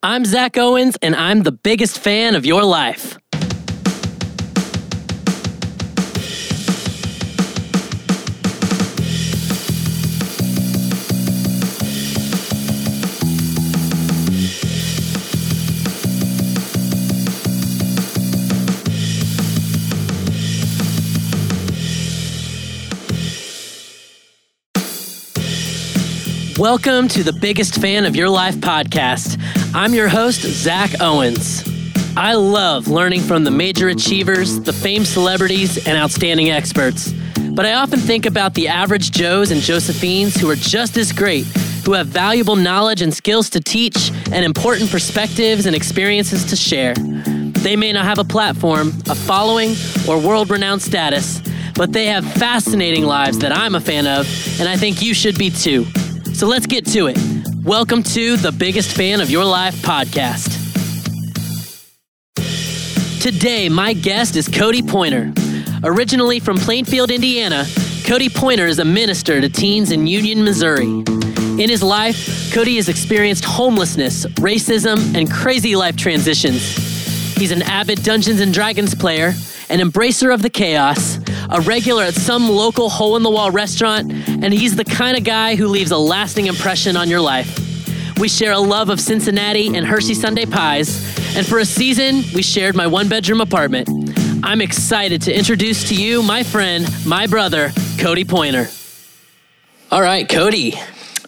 I'm Zach Owens, and I'm the biggest fan of your life. Welcome to the Biggest Fan of Your Life podcast. I'm your host, Zach Owens. I love learning from the major achievers, the famed celebrities, and outstanding experts. But I often think about the average Joes and Josephines who are just as great, who have valuable knowledge and skills to teach, and important perspectives and experiences to share. They may not have a platform, a following, or world renowned status, but they have fascinating lives that I'm a fan of, and I think you should be too. So let's get to it. Welcome to the Biggest Fan of Your Life podcast. Today, my guest is Codie Pointer. Originally from Plainfield, Indiana, Codie Pointer is a minister to teens in Union, Missouri. In his life, Codie has experienced homelessness, racism, and crazy life transitions. He's an avid Dungeons and Dragons player, an embracer of the chaos, a regular at some local hole in the wall restaurant, and he's the kind of guy who leaves a lasting impression on your life. We share a love of Cincinnati and Hershey Sunday pies, and for a season, we shared my one bedroom apartment. I'm excited to introduce to you my friend, my brother, Codie Pointer. All right, Codie,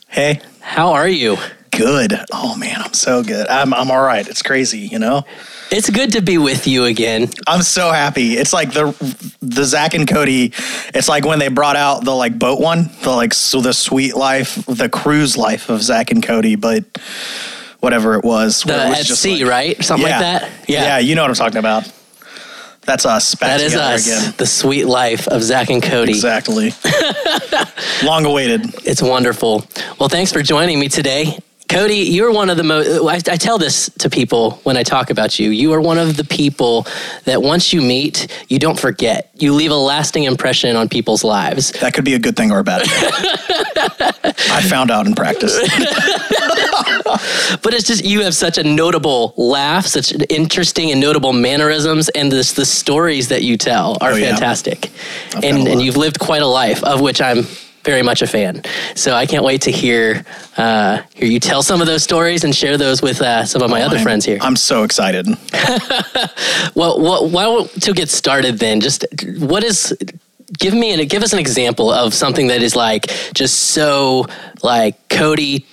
Hey, how are you? Good. Oh man, I'm so good. I'm I'm all right. It's crazy, you know. It's good to be with you again. I'm so happy. It's like the the Zach and Cody. It's like when they brought out the like boat one, the like so the Suite Life, the cruise life of Zach and Cody, but whatever it was, The it was sea, like- right? Something yeah, like that. Yeah. Yeah, you know what I'm talking about. That's us back That is us, again. the Suite Life of Zach and Cody. Exactly. Long awaited. It's wonderful. Well, thanks for joining me today. Codie, you're one of the most, I, I tell this to people when I talk about you. You are one of the people that once you meet, you don't forget. You leave a lasting impression on people's lives. That could be a good thing or a bad thing. I found out in practice. But it's just, you have such a notable laugh, such interesting and notable mannerisms, and this, the stories that you tell are Oh, yeah. fantastic. And, and you've lived quite a life, of which I'm very much a fan. So I can't wait to hear uh, hear you tell some of those stories and share those with uh, some of my other I'm- friends here. I'm so excited. Well, what, why don't to get started then? Just what is give me an give us an example of something that is like just so like Codie,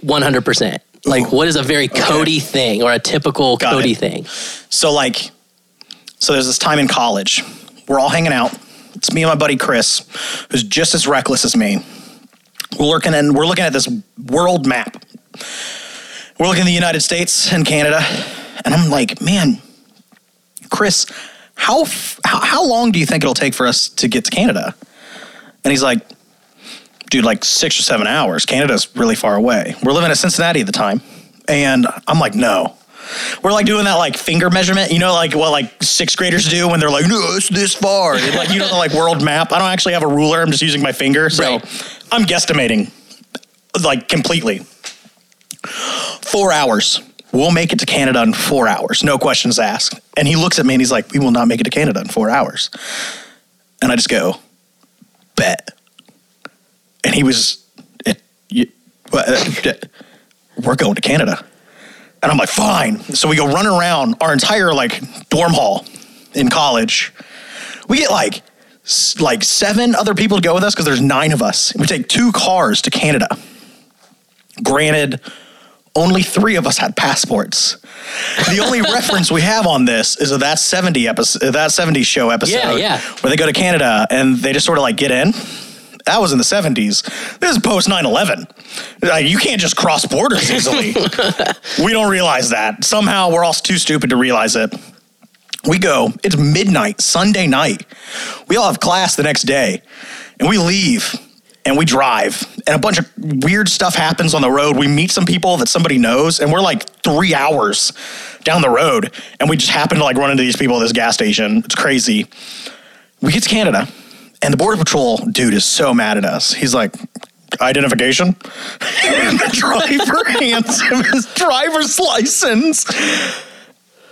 one hundred percent. Like what is a very Codie thing or a typical Got Codie it. thing? So like, so there's this time in college. We're all hanging out. It's me and my buddy Chris, who's just as reckless as me. We're looking and we're looking at this world map. We're looking at the United States and Canada, and I'm like, man, Chris, how f- how, how long do you think it'll take for us to get to Canada? And he's like, dude, like six or seven hours. Canada's really far away. We're living in Cincinnati at the time, and I'm like, no. We're like doing that like finger measurement, you know, like what like sixth graders do when they're like, no, it's this far. Like you know the like world map. I don't actually have a ruler. I'm just using my finger, so Right. I'm guesstimating like completely. Four hours. We'll make it to Canada in four hours. No questions asked. And he looks at me and he's like, we will not make it to Canada in four hours. And I just go, bet. And he was, it, you, uh, we're going to Canada. And I'm like, fine. So we go run around our entire like dorm hall in college. We get like s- like seven other people to go with us because there's nine of us. We take two cars to Canada. Granted, only three of us had passports. The only reference we have on this is of that 70 episode, that 70 show episode, Yeah, yeah. where they go to Canada and they just sort of like get in. That was in the 70s. This is post 9 11. Like, you can't just cross borders easily. we don't realize that. Somehow we're all too stupid to realize it. We go, it's midnight, Sunday night. We all have class the next day, and we leave and we drive, and a bunch of weird stuff happens on the road. We meet some people that somebody knows, and we're like three hours down the road, and we just happen to like run into these people at this gas station. It's crazy. We get to Canada, and the Border Patrol dude is so mad at us. He's like, identification. and the driver hands him his driver's license.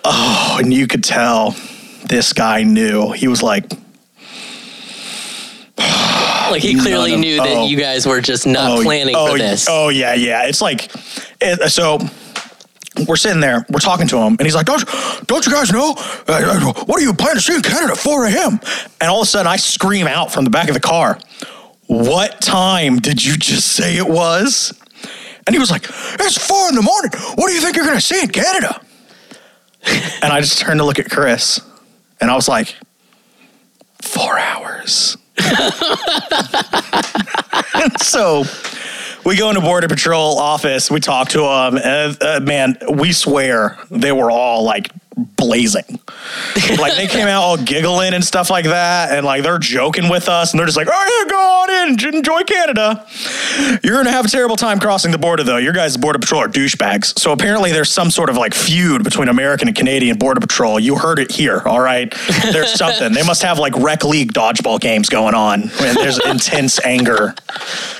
Oh, and you could tell this guy knew. He was like, Like he clearly of- knew that oh. you guys were just not oh, planning oh, for this. Oh yeah, yeah. It's like, it, so we're sitting there, we're talking to him, and he's like, "Don't, don't you guys know? Uh, what are you planning to see in Canada at 4 a.m.?" And all of a sudden, I scream out from the back of the car, "What time did you just say it was?" And he was like, "It's four in the morning. What do you think you're going to see in Canada?" and I just turned to look at Chris, and I was like, four hours. and so we go into Border Patrol office. We talk to them. Uh, man, we swear they were all like blazing. like they came out all giggling and stuff like that. And like they're joking with us. And they're just like, oh, yeah, go on in. Enjoy Canada. You're to have a terrible time crossing the border, though. Your guys' Border Patrol are douchebags. So apparently there's some sort of like feud between American and Canadian Border Patrol. You heard it here, all right? There's something. They must have like rec league dodgeball games going on. And there's intense anger.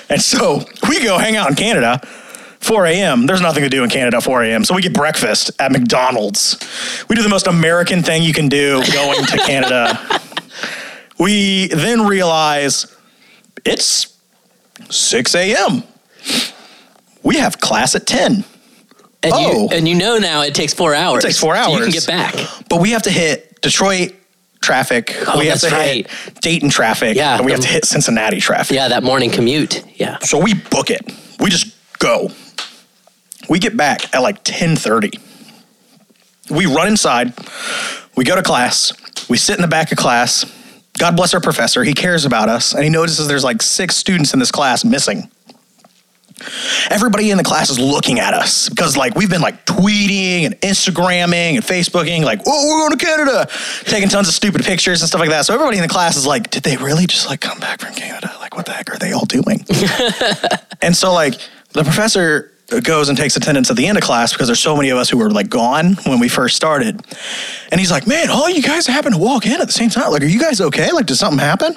And so we go hang out in Canada. 4 a.m. There's nothing to do in Canada at 4 a.m. So we get breakfast at McDonald's. We do the most American thing you can do going to Canada. We then realize it's 6 a.m. We have class at 10, and, oh. you, and you know now it takes four hours. It takes four So you can get back. but we have to hit Detroit traffic. Oh, we have to right. hit Dayton traffic. Yeah, And we have to hit Cincinnati traffic. Yeah, that morning commute. Yeah. So we book it. We just go. We get back at like 10:30. We run inside. We go to class. We sit in the back of class. God bless our professor. He cares about us and he notices there's like six students in this class missing. Everybody in the class is looking at us because like we've been like tweeting and Instagramming and Facebooking like, "Oh, we're going to Canada," taking tons of stupid pictures and stuff like that. So everybody in the class is like, "Did they really just like come back from Canada? Like, what the heck are they all doing?" And so like the professor goes and takes attendance at the end of class because there's so many of us who were like gone when we first started. And he's like, "Man, all you guys happen to walk in at the same time. Like, are you guys okay? Like, did something happen?"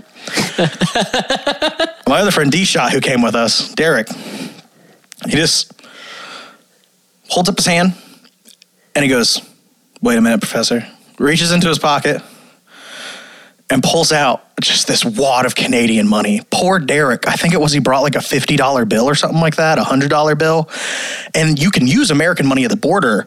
My other friend D Shot who came with us, Derek, he just holds up his hand and he goes, "Wait a minute, professor." Reaches into his pocket and pulls out just this wad of Canadian money. Poor Derek, I think it was he brought like a $50 bill or something like that, a $100 bill. And you can use American money at the border,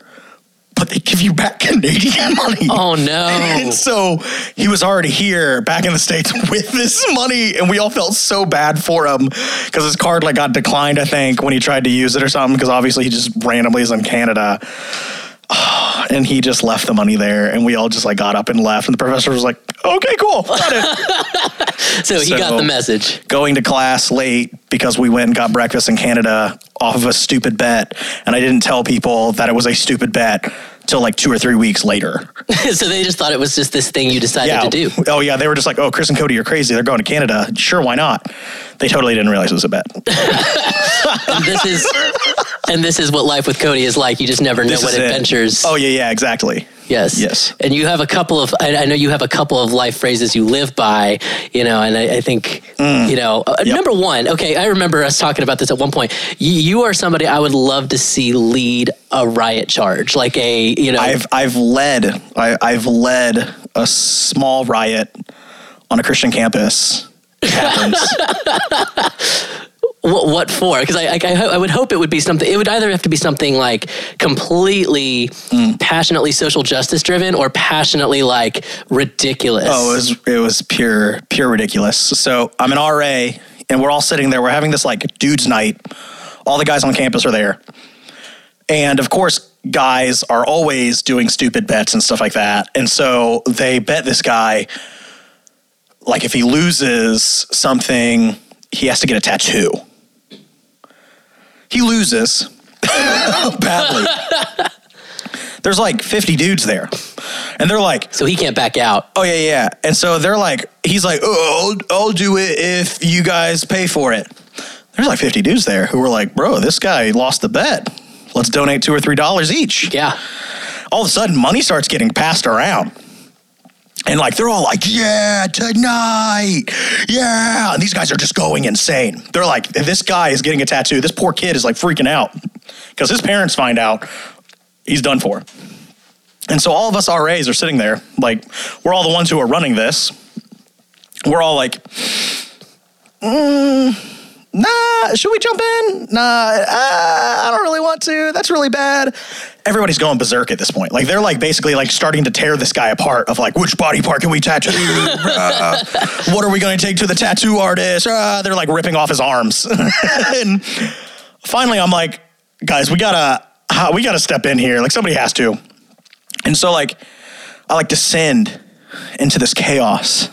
but they give you back Canadian money. Oh no. And so he was already here back in the States with this money, and we all felt so bad for him because his card like got declined, I think, when he tried to use it or something, because obviously he just randomly is in Canada. And he just left the money there, and we all just like got up and left. And the professor was like, "Okay, cool, got it." So he got the message. Going to class late because we went and got breakfast in Canada off of a stupid bet, and I didn't tell people that it was a stupid bet till like two or three weeks later. so they just thought it was just this thing you decided to do. Oh yeah, they were just like, "Oh, Chris and Codie are crazy. They're going to Canada. Sure, why not?" They totally didn't realize it was a bet. And this is and this is what life with Codie is like. You just never know This what is it. adventures. Oh yeah, yeah, exactly. Yes. Yes. And you have a couple of, I, I know you have a couple of life phrases you live by, you know, and I, I think, you know, uh, Mm. Yep. number one, okay, I remember us talking about this at one point. You, you are somebody I would love to see lead a riot charge, like a, you know, I've I've led I, I've led a small riot on a Christian campus. It happens. what, what for? Because I, I, I would hope it would be something, it would either have to be something like completely Mm. passionately social justice driven or passionately like ridiculous. oh, it was it was pure pure ridiculous. So I'm an RA, and we're all sitting there. We're having this like dudes night. All the guys on campus are there, and of course, guys are always doing stupid bets and stuff like that. And so they bet this guy, like if he loses something, he has to get a tattoo. He loses badly. There's like 50 dudes there. And they're like, so he can't back out. oh, yeah, yeah. And so they're like, he's like, oh, I'll, I'll do it if you guys pay for it. There's like 50 dudes there who were like, bro, this guy lost the bet. Let's donate two or three dollars each Yeah. all of a sudden money starts getting passed around. And like they're all like, yeah, tonight, yeah. And these guys are just going insane. They're like, this guy is getting a tattoo. This poor kid is like freaking out because his parents find out he's done for. And so all of us RAs are sitting there, like we're all the ones who are running this. We're all like, mm, nah, should we jump in? Nah, uh, I don't really want to. That's really bad. Everybody's going berserk at this point. Like they're like basically like starting to tear this guy apart of like which body part can we tattoo? Uh, what are we going to take to the tattoo artist? Uh, they're like ripping off his arms. and finally, I'm like, guys, we gotta uh, we gotta step in here. Like somebody has to. And so like I like descend into this chaos.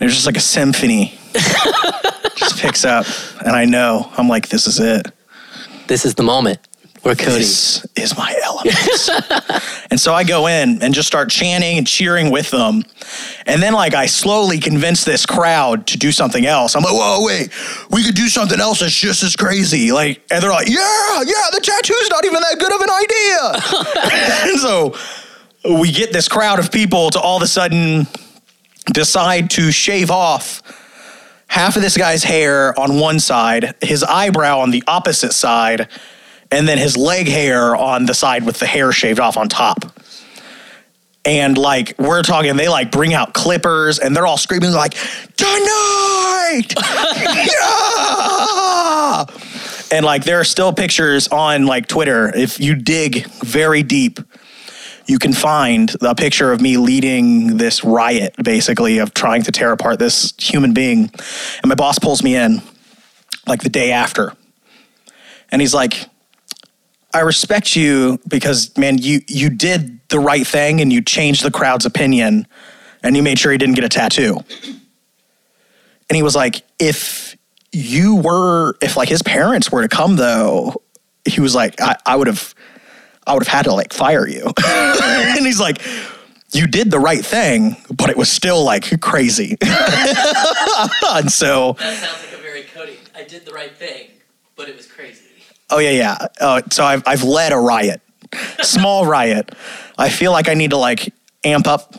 It's just like a symphony just picks up, and I know I'm like, this is it. This is the moment where Codie. This is my element. and so I go in and just start chanting and cheering with them. And then, like, I slowly convince this crowd to do something else. I'm like, whoa, wait, we could do something else that's just as crazy. Like, and they're like, yeah, yeah, the tattoo's not even that good of an idea. and so we get this crowd of people to all of a sudden decide to shave off half of this guy's hair on one side, his eyebrow on the opposite side, and then his leg hair on the side with the hair shaved off on top. And like we're talking, they like bring out clippers and they're all screaming like, tonight! yeah! And like there are still pictures on like Twitter. If you dig very deep, you can find a picture of me leading this riot, basically, of trying to tear apart this human being. And my boss pulls me in like the day after. And he's like, I respect you because, man, you, you did the right thing and you changed the crowd's opinion and you made sure he didn't get a tattoo. And he was like, if you were, if like his parents were to come though, he was like, I, would have I would have had to like fire you. and he's like, you did the right thing, but it was still like crazy. and so that sounds like a very Codie. I did the right thing, but it was crazy. Oh yeah, yeah. Oh, so I've I've led a riot, small riot. I feel like I need to like amp up,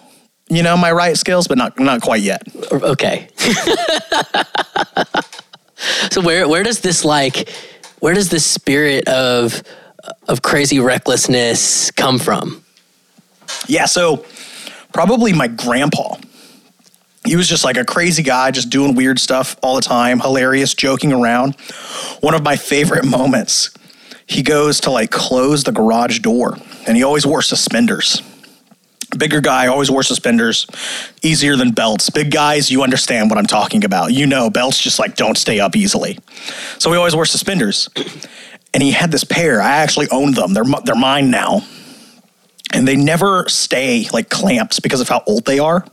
you know, my riot skills, but not not quite yet. Okay. so where where does this like where does this spirit of of crazy recklessness come from? Yeah, so probably my grandpa. He was just like a crazy guy, just doing weird stuff all the time, hilarious, joking around. One of my favorite moments, he goes to like close the garage door, and he always wore suspenders. Bigger guy, always wore suspenders, easier than belts. Big guys, you understand what I'm talking about. You know, belts just like don't stay up easily. So he always wore suspenders and he had this pair. I actually owned them. They're they're mine now, and they never stay like clamps because of how old they are.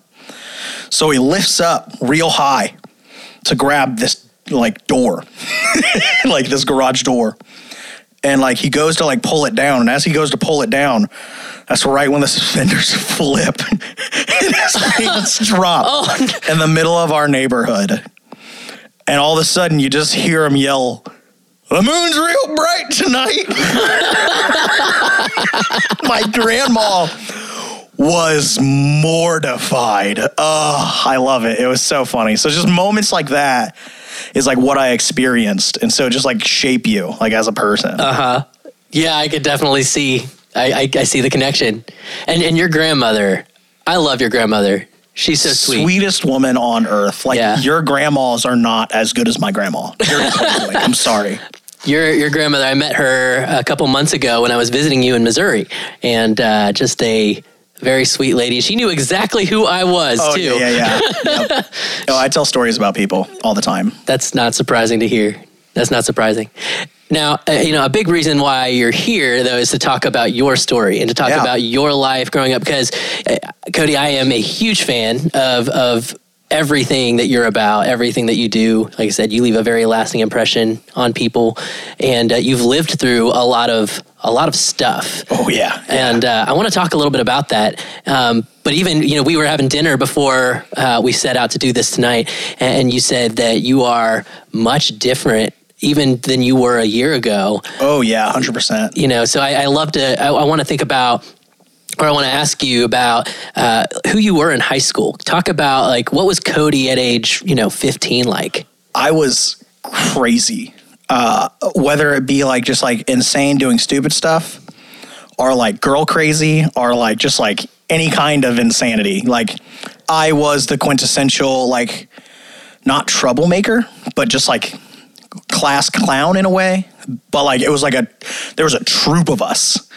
So he lifts up real high to grab this like door, like this garage door, and like he goes to like pull it down, and as he goes to pull it down, that's right when the suspenders flip and his pants drop oh. in the middle of our neighborhood, and all of a sudden you just hear him yell the moon's real bright tonight. My grandma was mortified. Oh, I love it. It was so funny. So just moments like that is like what I experienced. And so just like shape you like as a person. Uh-huh. Yeah, I could definitely see I, I, I see the connection. And and your grandmother, I love your grandmother. She's so sweet. Sweetest woman on earth. Like yeah. your grandmas are not as good as my grandma. I'm sorry. Your your grandmother, I met her a couple months ago when I was visiting you in Missouri, and uh, just a very sweet lady. She knew exactly who I was oh, too. Yeah, yeah, yeah. yep. Oh, I tell stories about people all the time. That's not surprising to hear. That's not surprising. Now, uh, you know, a big reason why you're here, though, is to talk about your story and to talk yeah. about your life growing up. Because, uh, Codie, I am a huge fan of of everything that you're about, everything that you do. Like I said, you leave a very lasting impression on people, and uh, you've lived through a lot of a lot of stuff. Oh yeah, yeah. and uh, I want to talk a little bit about that. Um, but even you know, we were having dinner before uh, we set out to do this tonight, and you said that you are much different even than you were a year ago. Oh yeah, hundred percent. You know, so I, I love to. I, I want to think about where I want to ask you about uh, who you were in high school. Talk about like what was Codie at age you know 15 like? I was crazy. Uh, whether it be like just like insane doing stupid stuff, or like girl crazy, or like just like any kind of insanity. Like I was the quintessential like not troublemaker, but just like class clown in a way. But like it was like a there was a troop of us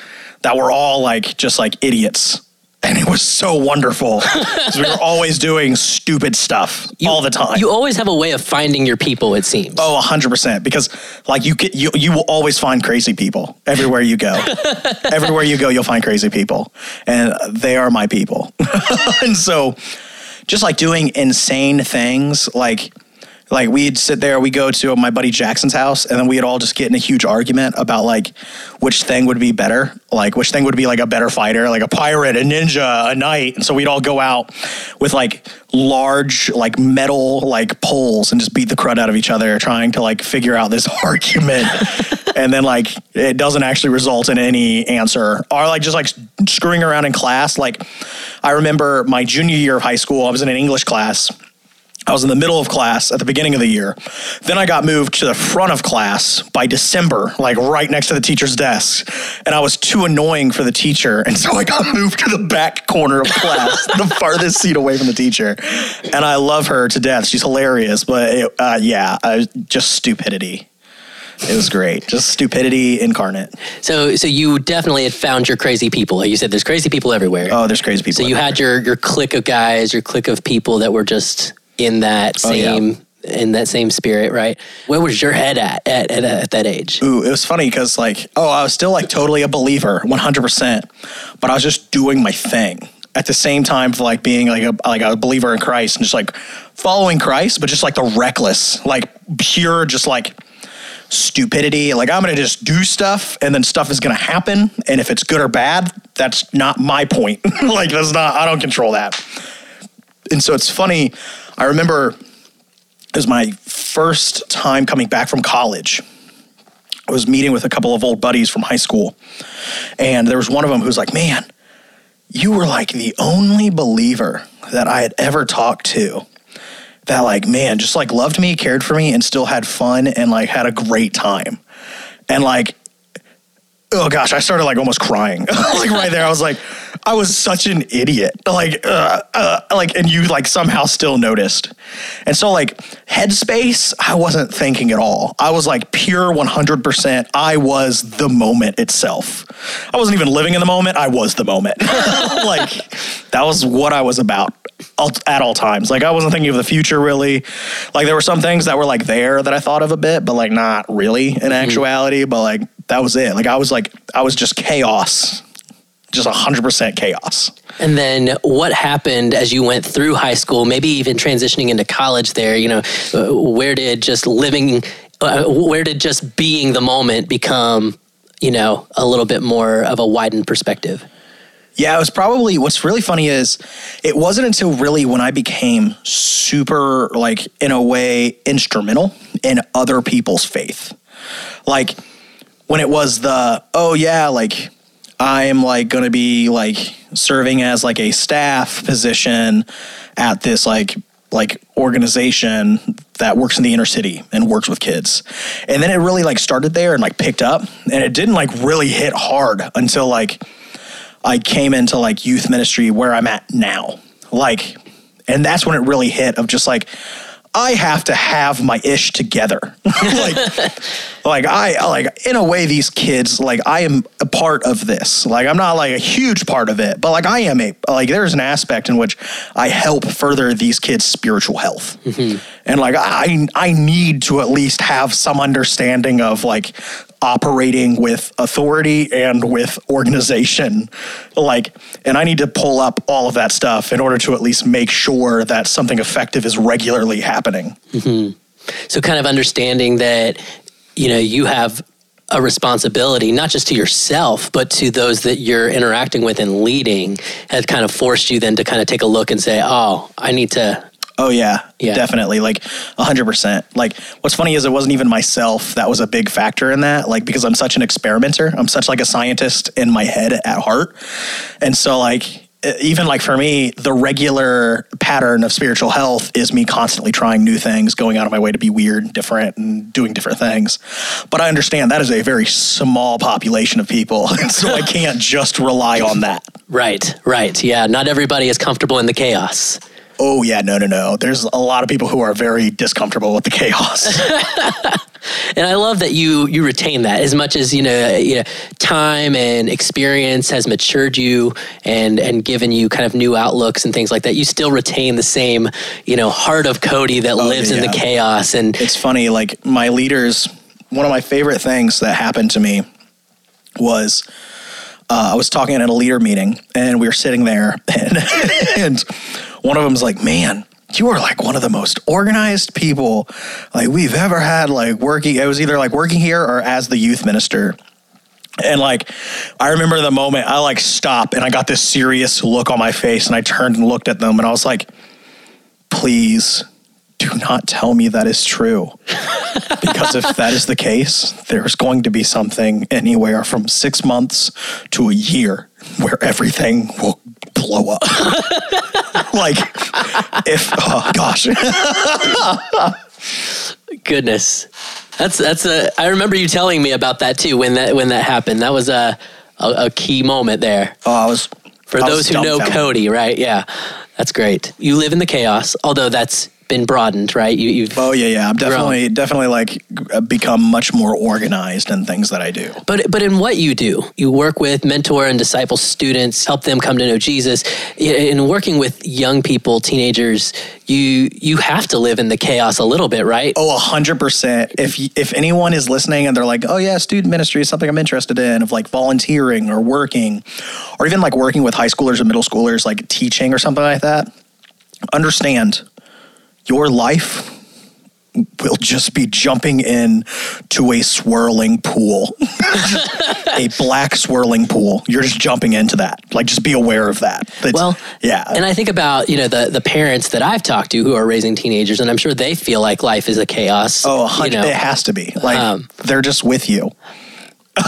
that were all like just like idiots. And it was so wonderful. we were always doing stupid stuff all the time. You always have a way of finding your people. It seems. Oh, 100%. Because like you get you you will always find crazy people everywhere you go. everywhere you go, you'll find crazy people, and they are my people. and so, just like doing insane things, like like we'd sit there, we go to my buddy Jackson's house, and then we'd all just get in a huge argument about like which thing would be better, like which thing would be like a better fighter, like a pirate, a ninja, a knight. And so we'd all go out with like large like metal like poles and just beat the crud out of each other, trying to like figure out this argument. and then like it doesn't actually result in any answer, or like just like screwing around in class. Like I remember my junior year of high school, I was in an English class. I was in the middle of class at the beginning of the year. Then I got moved to the front of class by December, like right next to the teacher's desk. And I was too annoying for the teacher. And so I got moved to the back corner of class, the farthest seat away from the teacher. And I love her to death. She's hilarious. But it, uh, yeah, uh, just stupidity. It was great. Just stupidity incarnate. So, so you definitely had found your crazy people. You said, there's crazy people everywhere. Oh, there's crazy people. so you had your your clique of guys, your clique of people that were just in that Oh, yeah. same in that same spirit, right? Where was your head at at, at, at that age? Ooh, it was funny because like, oh, I was still like totally a believer, one hundred percent, but I was just doing my thing at the same time for like being like a like a believer in Christ and just like following Christ, but just like the reckless, like pure, just like stupidity. Like I'm gonna just do stuff, and then stuff is gonna happen, and if it's good or bad, that's not my point. like that's not I don't control that. And so it's funny. I remember it was my first time coming back from college. I was meeting with a couple of old buddies from high school, and there was one of them who was like, "Man, you were like the only believer that I had ever talked to that like, man, just like loved me, cared for me, and still had fun and like had a great time." And like oh gosh, I started like almost crying. like right there, I was like, I was such an idiot. Like, uh, uh, like, and you like somehow still noticed. And so like headspace, I wasn't thinking at all. I was like pure 100%. I was the moment itself. I wasn't even living in the moment. I was the moment. like that was what I was about at all times. Like I wasn't thinking of the future really. Like there were some things that were like there that I thought of a bit, but like not really in actuality. But like that was it. Like I was like I was just chaos, just hundred percent chaos. And then what happened as you went through high school, maybe even transitioning into college there, you know, uh, where did just living, uh, where did just being the moment become, you know, a little bit more of a widened perspective? Yeah, it was probably what's really funny is it wasn't until really when I became super like in a way instrumental in other people's faith. Like when it was the oh yeah, like I am like going to be like serving as like a staff position at this like like organization that works in the inner city and works with kids. And then it really like started there and like picked up and it didn't like really hit hard until like I came into like youth ministry where I'm at now. Like, and that's when it really hit of just like, I have to have my ish together. like, like I like in a way these kids like I am a part of this. Like I'm not like a huge part of it, but like I am a like there's an aspect in which I help further these kids' spiritual health. Mm-hmm. And like I I need to at least have some understanding of like operating with authority and with organization like and i need to pull up all of that stuff in order to at least make sure that something effective is regularly happening mm-hmm. So kind of understanding that, you know, you have a responsibility, not just to yourself, but to those that you're interacting with and leading, has kind of forced you then to kind of take a look and say, oh, I need to Oh yeah, Yeah. definitely. Like hundred percent. Like what's funny is it wasn't even myself that was a big factor in that. Like because I'm such an experimenter. I'm such like a scientist in my head at heart, and so like even like for me, the regular pattern of spiritual health is me constantly trying new things, going out of my way to be weird, and different, and doing different things. But I understand that is a very small population of people, so I can't just rely on that. Right, right. Yeah, not everybody is comfortable in the chaos. Oh yeah, no, no, no. There's a lot of people who are very discomfortable with the chaos. And I love that you you retain that as much as you know, you know, time and experience has matured you and and given you kind of new outlooks and things like that. You still retain the same, you know, heart of Codie that lives in the chaos and it's funny, like my leaders, one of my favorite things that happened to me was uh, I was talking at a leader meeting and we were sitting there and, and one of them's like, man, you are like one of the most organized people like we've ever had like working. It was either like working here or as the youth minister. And like, I remember the moment I like stopped and I got this serious look on my face and I turned and looked at them and I was like, please do not tell me that is true. because if that is the case, there's going to be something anywhere from six months to a year where everything will blow up. like, if, oh gosh. goodness. That's that's a I remember you telling me about that too when that when that happened. That was a a, a key moment there. Oh, I was. For I was those who know. Codie, right? Yeah. That's great. You live in the chaos, although that's been broadened, right? You, you've Oh yeah, yeah. I'm definitely definitely like become much more organized in things that I do. But but in what you do, you work with, mentor, and disciple students, help them come to know Jesus. In working with young people, teenagers, you you have to live in the chaos a little bit, right? Oh, a hundred percent. If if anyone is listening and they're like, oh yeah, student ministry is something I'm interested in, of like volunteering or working, or even like working with high schoolers and middle schoolers, like teaching or something like that, understand your life will just be jumping in to a swirling pool. a black swirling pool. You're just jumping into that. Like just be aware of that. It's- Well, yeah. And I think about you know the the parents that I've talked to who are raising teenagers, and I'm sure they feel like life is a chaos. Oh, you know. It has to be. Like Um, they're just with you.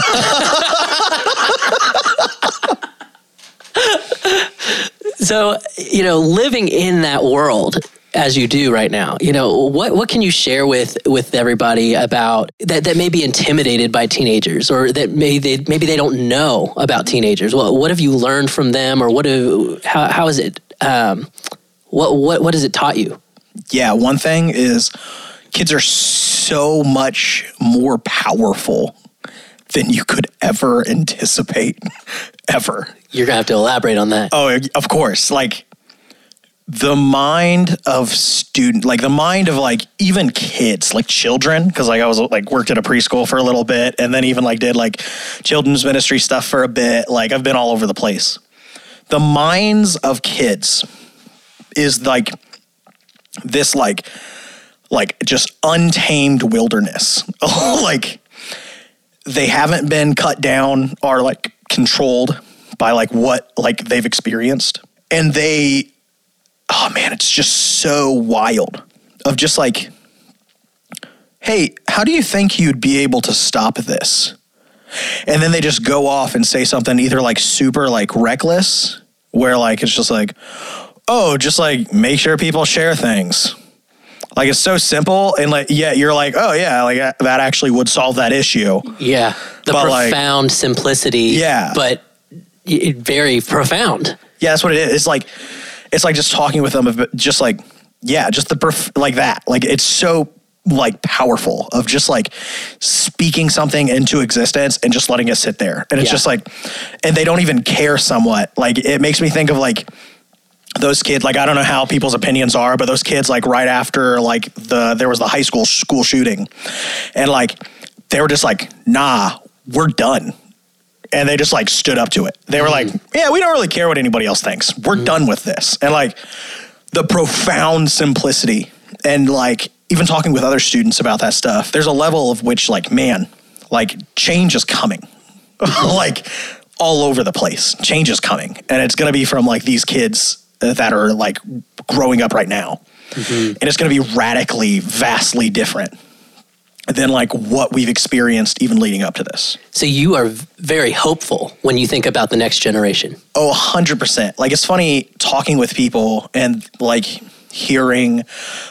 So, you know, living in that world as you do right now, you know, what what can you share with with everybody about that that may be intimidated by teenagers or that maybe they maybe they don't know about teenagers? What what have you learned from them or what do how how is it um what what what has it taught you? Yeah, one thing is kids are so much more powerful than you could ever anticipate ever. You're going to have to elaborate on that. Oh, of course. Like the mind of student, like the mind of like even kids, like children, because like I was like worked at a preschool for a little bit, and then even like did like children's ministry stuff for a bit. Like I've been all over the place. The minds of kids is like this like like just untamed wilderness. like they haven't been cut down or like controlled by like what like they've experienced and they oh man it's just so wild of just like hey how do you think you'd be able to stop this and then they just go off and say something either like super like reckless where like it's just like oh just like make sure people share things like it's so simple and like yeah you're like oh yeah like that actually would solve that issue Yeah. The But, like- profound simplicity. Yeah. But very profound. Yeah, that's what it is. It's like it's like just talking with them, of just like yeah, just the perf- like that. Like it's so like powerful of just like speaking something into existence and just letting it sit there. And it's Yeah. just like, and they don't even care. Somewhat like it makes me think of like those kids. Like I don't know how people's opinions are, but those kids like right after like the there was the high school school shooting, and like they were just like, nah, we're done and they just like stood up to it. They were like, mm-hmm. "Yeah, we don't really care what anybody else thinks. We're mm-hmm. done with this." And like the profound simplicity and like even talking with other students about that stuff, there's a level of which like, man, like change is coming. like all over the place. Change is coming. And it's going to be from like these kids that are like growing up right now. Mm-hmm. and it's going to be radically, vastly different than like what we've experienced even leading up to this. So you are very hopeful when you think about the next generation. Oh, 100%. Like, it's funny talking with people and like hearing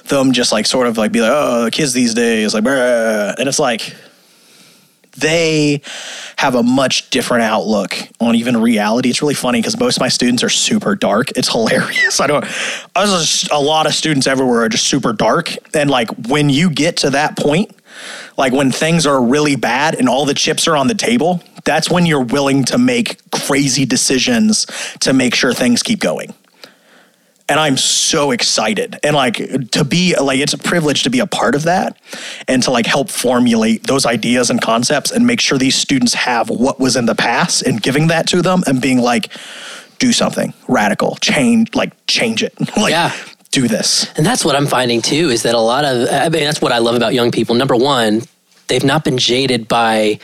them just like sort of like be like, oh, the kids these days, like, bruh. and it's like they have a much different outlook on even reality. It's really funny because most of my students are super dark. It's hilarious. I don't, I was just, a lot of students everywhere are just super dark. And like, when you get to that point, like when things are really bad and all the chips are on the table, that's when you're willing to make crazy decisions to make sure things keep going. And I'm so excited. And like to be like it's a privilege to be a part of that and to like help formulate those ideas and concepts and make sure these students have what was in the past and giving that to them and being like do something radical, change like change it. like Yeah. Do this. And that's what I'm finding too is that a lot of, I mean, that's what I love about young people. Number one, they've not been jaded by,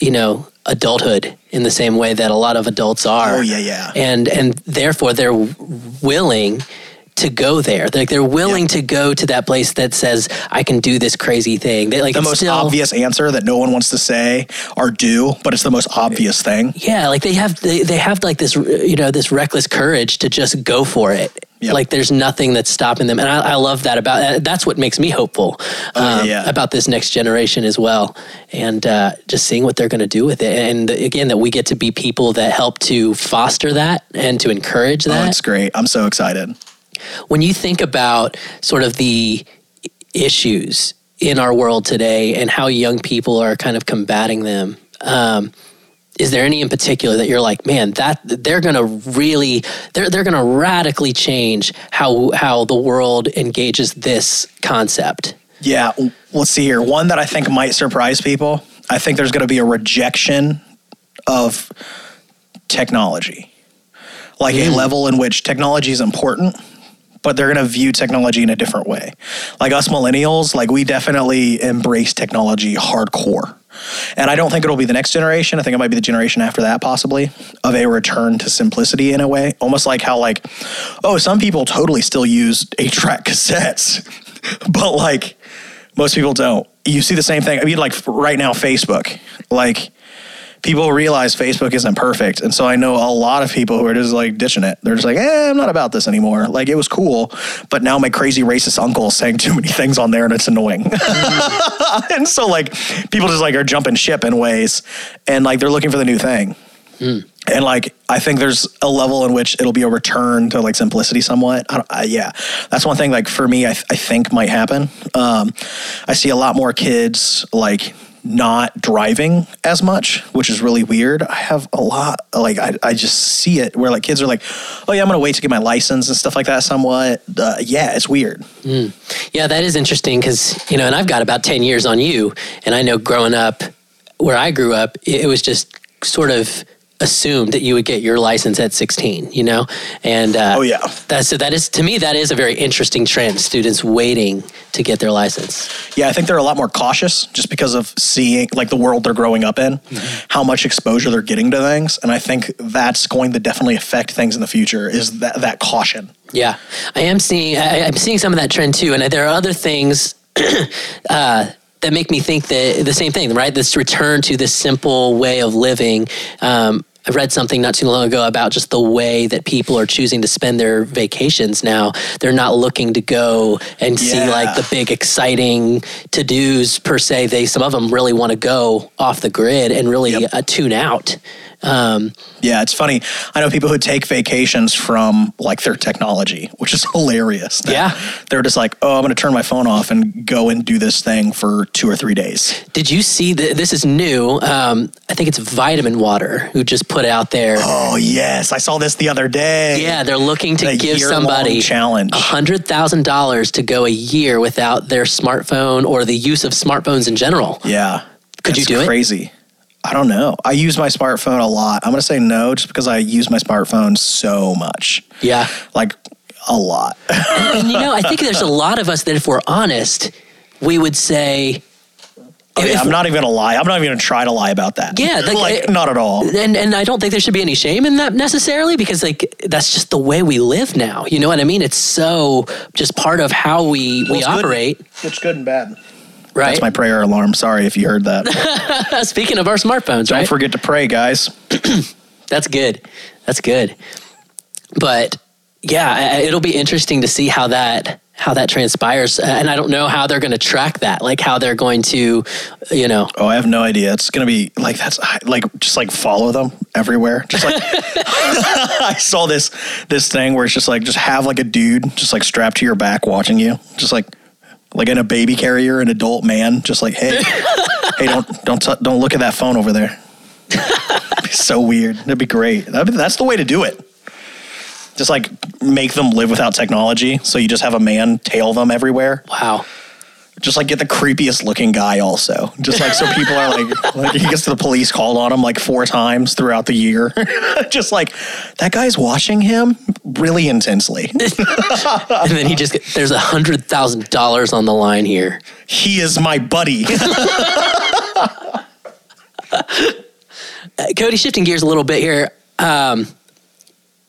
you know, adulthood in the same way that a lot of adults are. Oh, yeah, yeah. And, and therefore they're willing to go there. Like they're willing Yeah. to go to that place that says, I can do this crazy thing. They like The most still, obvious answer that no one wants to say or do, but it's the most obvious thing. Yeah, like they have they, they have like this you know this reckless courage to just go for it. Yep. Like there's nothing that's stopping them, and I, I love that about uh, that's what makes me hopeful Oh, um, yeah. about this next generation as well, and uh, just seeing what they're going to do with it, and again that we get to be people that help to foster that and to encourage Oh, that. it's great. I'm so excited. when you think about sort of the issues in our world today and how young people are kind of combating them um, is there any in particular that you're like man that they're going to really they're, they're going to radically change how how the world engages this concept Yeah, let's see here. One that I think might surprise people. I think there's going to be a rejection of technology, like a mm. level in which technology is important, but they're going to view technology in a different way. Like us millennials, like we definitely embrace technology hardcore. And I don't think it'll be the next generation. I think it might be the generation after that, possibly, of a return to simplicity in a way. Almost like how, like, oh, some people totally still use eight track cassettes, but like most people don't. You see the same thing. I mean, like right now, Facebook, like people realize Facebook isn't perfect. And so I know a lot of people who are just like ditching it. They're just like, eh, I'm not about this anymore. Like it was cool, but now my crazy racist uncle is saying too many things on there and it's annoying. and so like people just like are jumping ship in ways and like they're looking for the new thing. And like, I think there's a level in which it'll be a return to like simplicity somewhat. I don't, I, yeah, that's one thing. Like for me, I, th- I think might happen. Um, I see a lot more kids like not driving as much, which is really weird. I have a lot like I, I just see it where like kids are like, oh yeah, I'm gonna wait to get my license and stuff like that. Somewhat, uh, yeah, it's weird. Yeah, that is interesting because, you know, and I've got about 10 years on you. And I know growing up where I grew up, it was just sort of assumed that you would get your license at 16, you know? And uh, Oh, yeah. That's, so that is, to me, that is a very interesting trend. Students waiting to get their license. Yeah, I think they're a lot more cautious just because of seeing like the world they're growing up in, how much exposure they're getting to things, and I think that's going to definitely affect things in the future. Is that that caution? Yeah, I am seeing. I, I'm seeing some of that trend too, and there are other things uh, that make me think that the same thing. Right, this return to this simple way of living. Um, I read something not too long ago about just the way that people are choosing to spend their vacations now. They're not looking to go and see like the big exciting to dos per se. They some of them really want to go off the grid and really Yep. uh, tune out. Um, Yeah, it's funny. I know people who take vacations from like their technology, which is hilarious. Yeah. they're just like, oh, I'm going to turn my phone off and go and do this thing for two or three days. Did you see that? This is new. Um, I think it's Vitamin Water who just put out there. Oh yes, I saw this the other day. Yeah, they're looking to The give somebody challenge. hundred thousand dollars to go a year without their smartphone or the use of smartphones in general. Yeah. Could you It's do it? Crazy. I don't know. I use my smartphone a lot. I'm going to say no just because I use my smartphone so much. Yeah, Like a lot. and you know, I think there's a lot of us that, if we're honest, we would say, Oh, yeah, If- I'm not even gonna lie. I'm not even gonna try to lie about that. Yeah, like, like it- not at all. and and I don't think there should be any shame in that necessarily because like that's just the way we live now. You know what I mean? It's so just part of how we we it's good. operate, It's good and bad. Right? That's my prayer alarm. Sorry if you heard that. Speaking of our smartphones, Don't right? forget to pray, guys. That's good. That's good. But yeah, it'll be interesting to see how that how that transpires, and I don't know how they're going to track that, like how they're going to, you know, Oh, I have no idea. It's gonna be like that's like just like follow them everywhere. Just like I saw this this thing where it's just like just have like a dude just like strapped to your back watching you, just like like in a baby carrier, an adult man, just like hey, hey, don't don't t- don't look at that phone over there. It'd be so weird. That'd be great. That'd be, that's the way to do it. Just like make them live without technology, so you just have a man tail them everywhere wow. Just like get the creepiest looking guy also just like so people are like like he gets the police called on him like four times throughout the year just like that guy's watching him really intensely and then he just get, there's a hundred thousand dollars on the line here. he is my buddy Uh, Codie, shifting gears a little bit here. Um,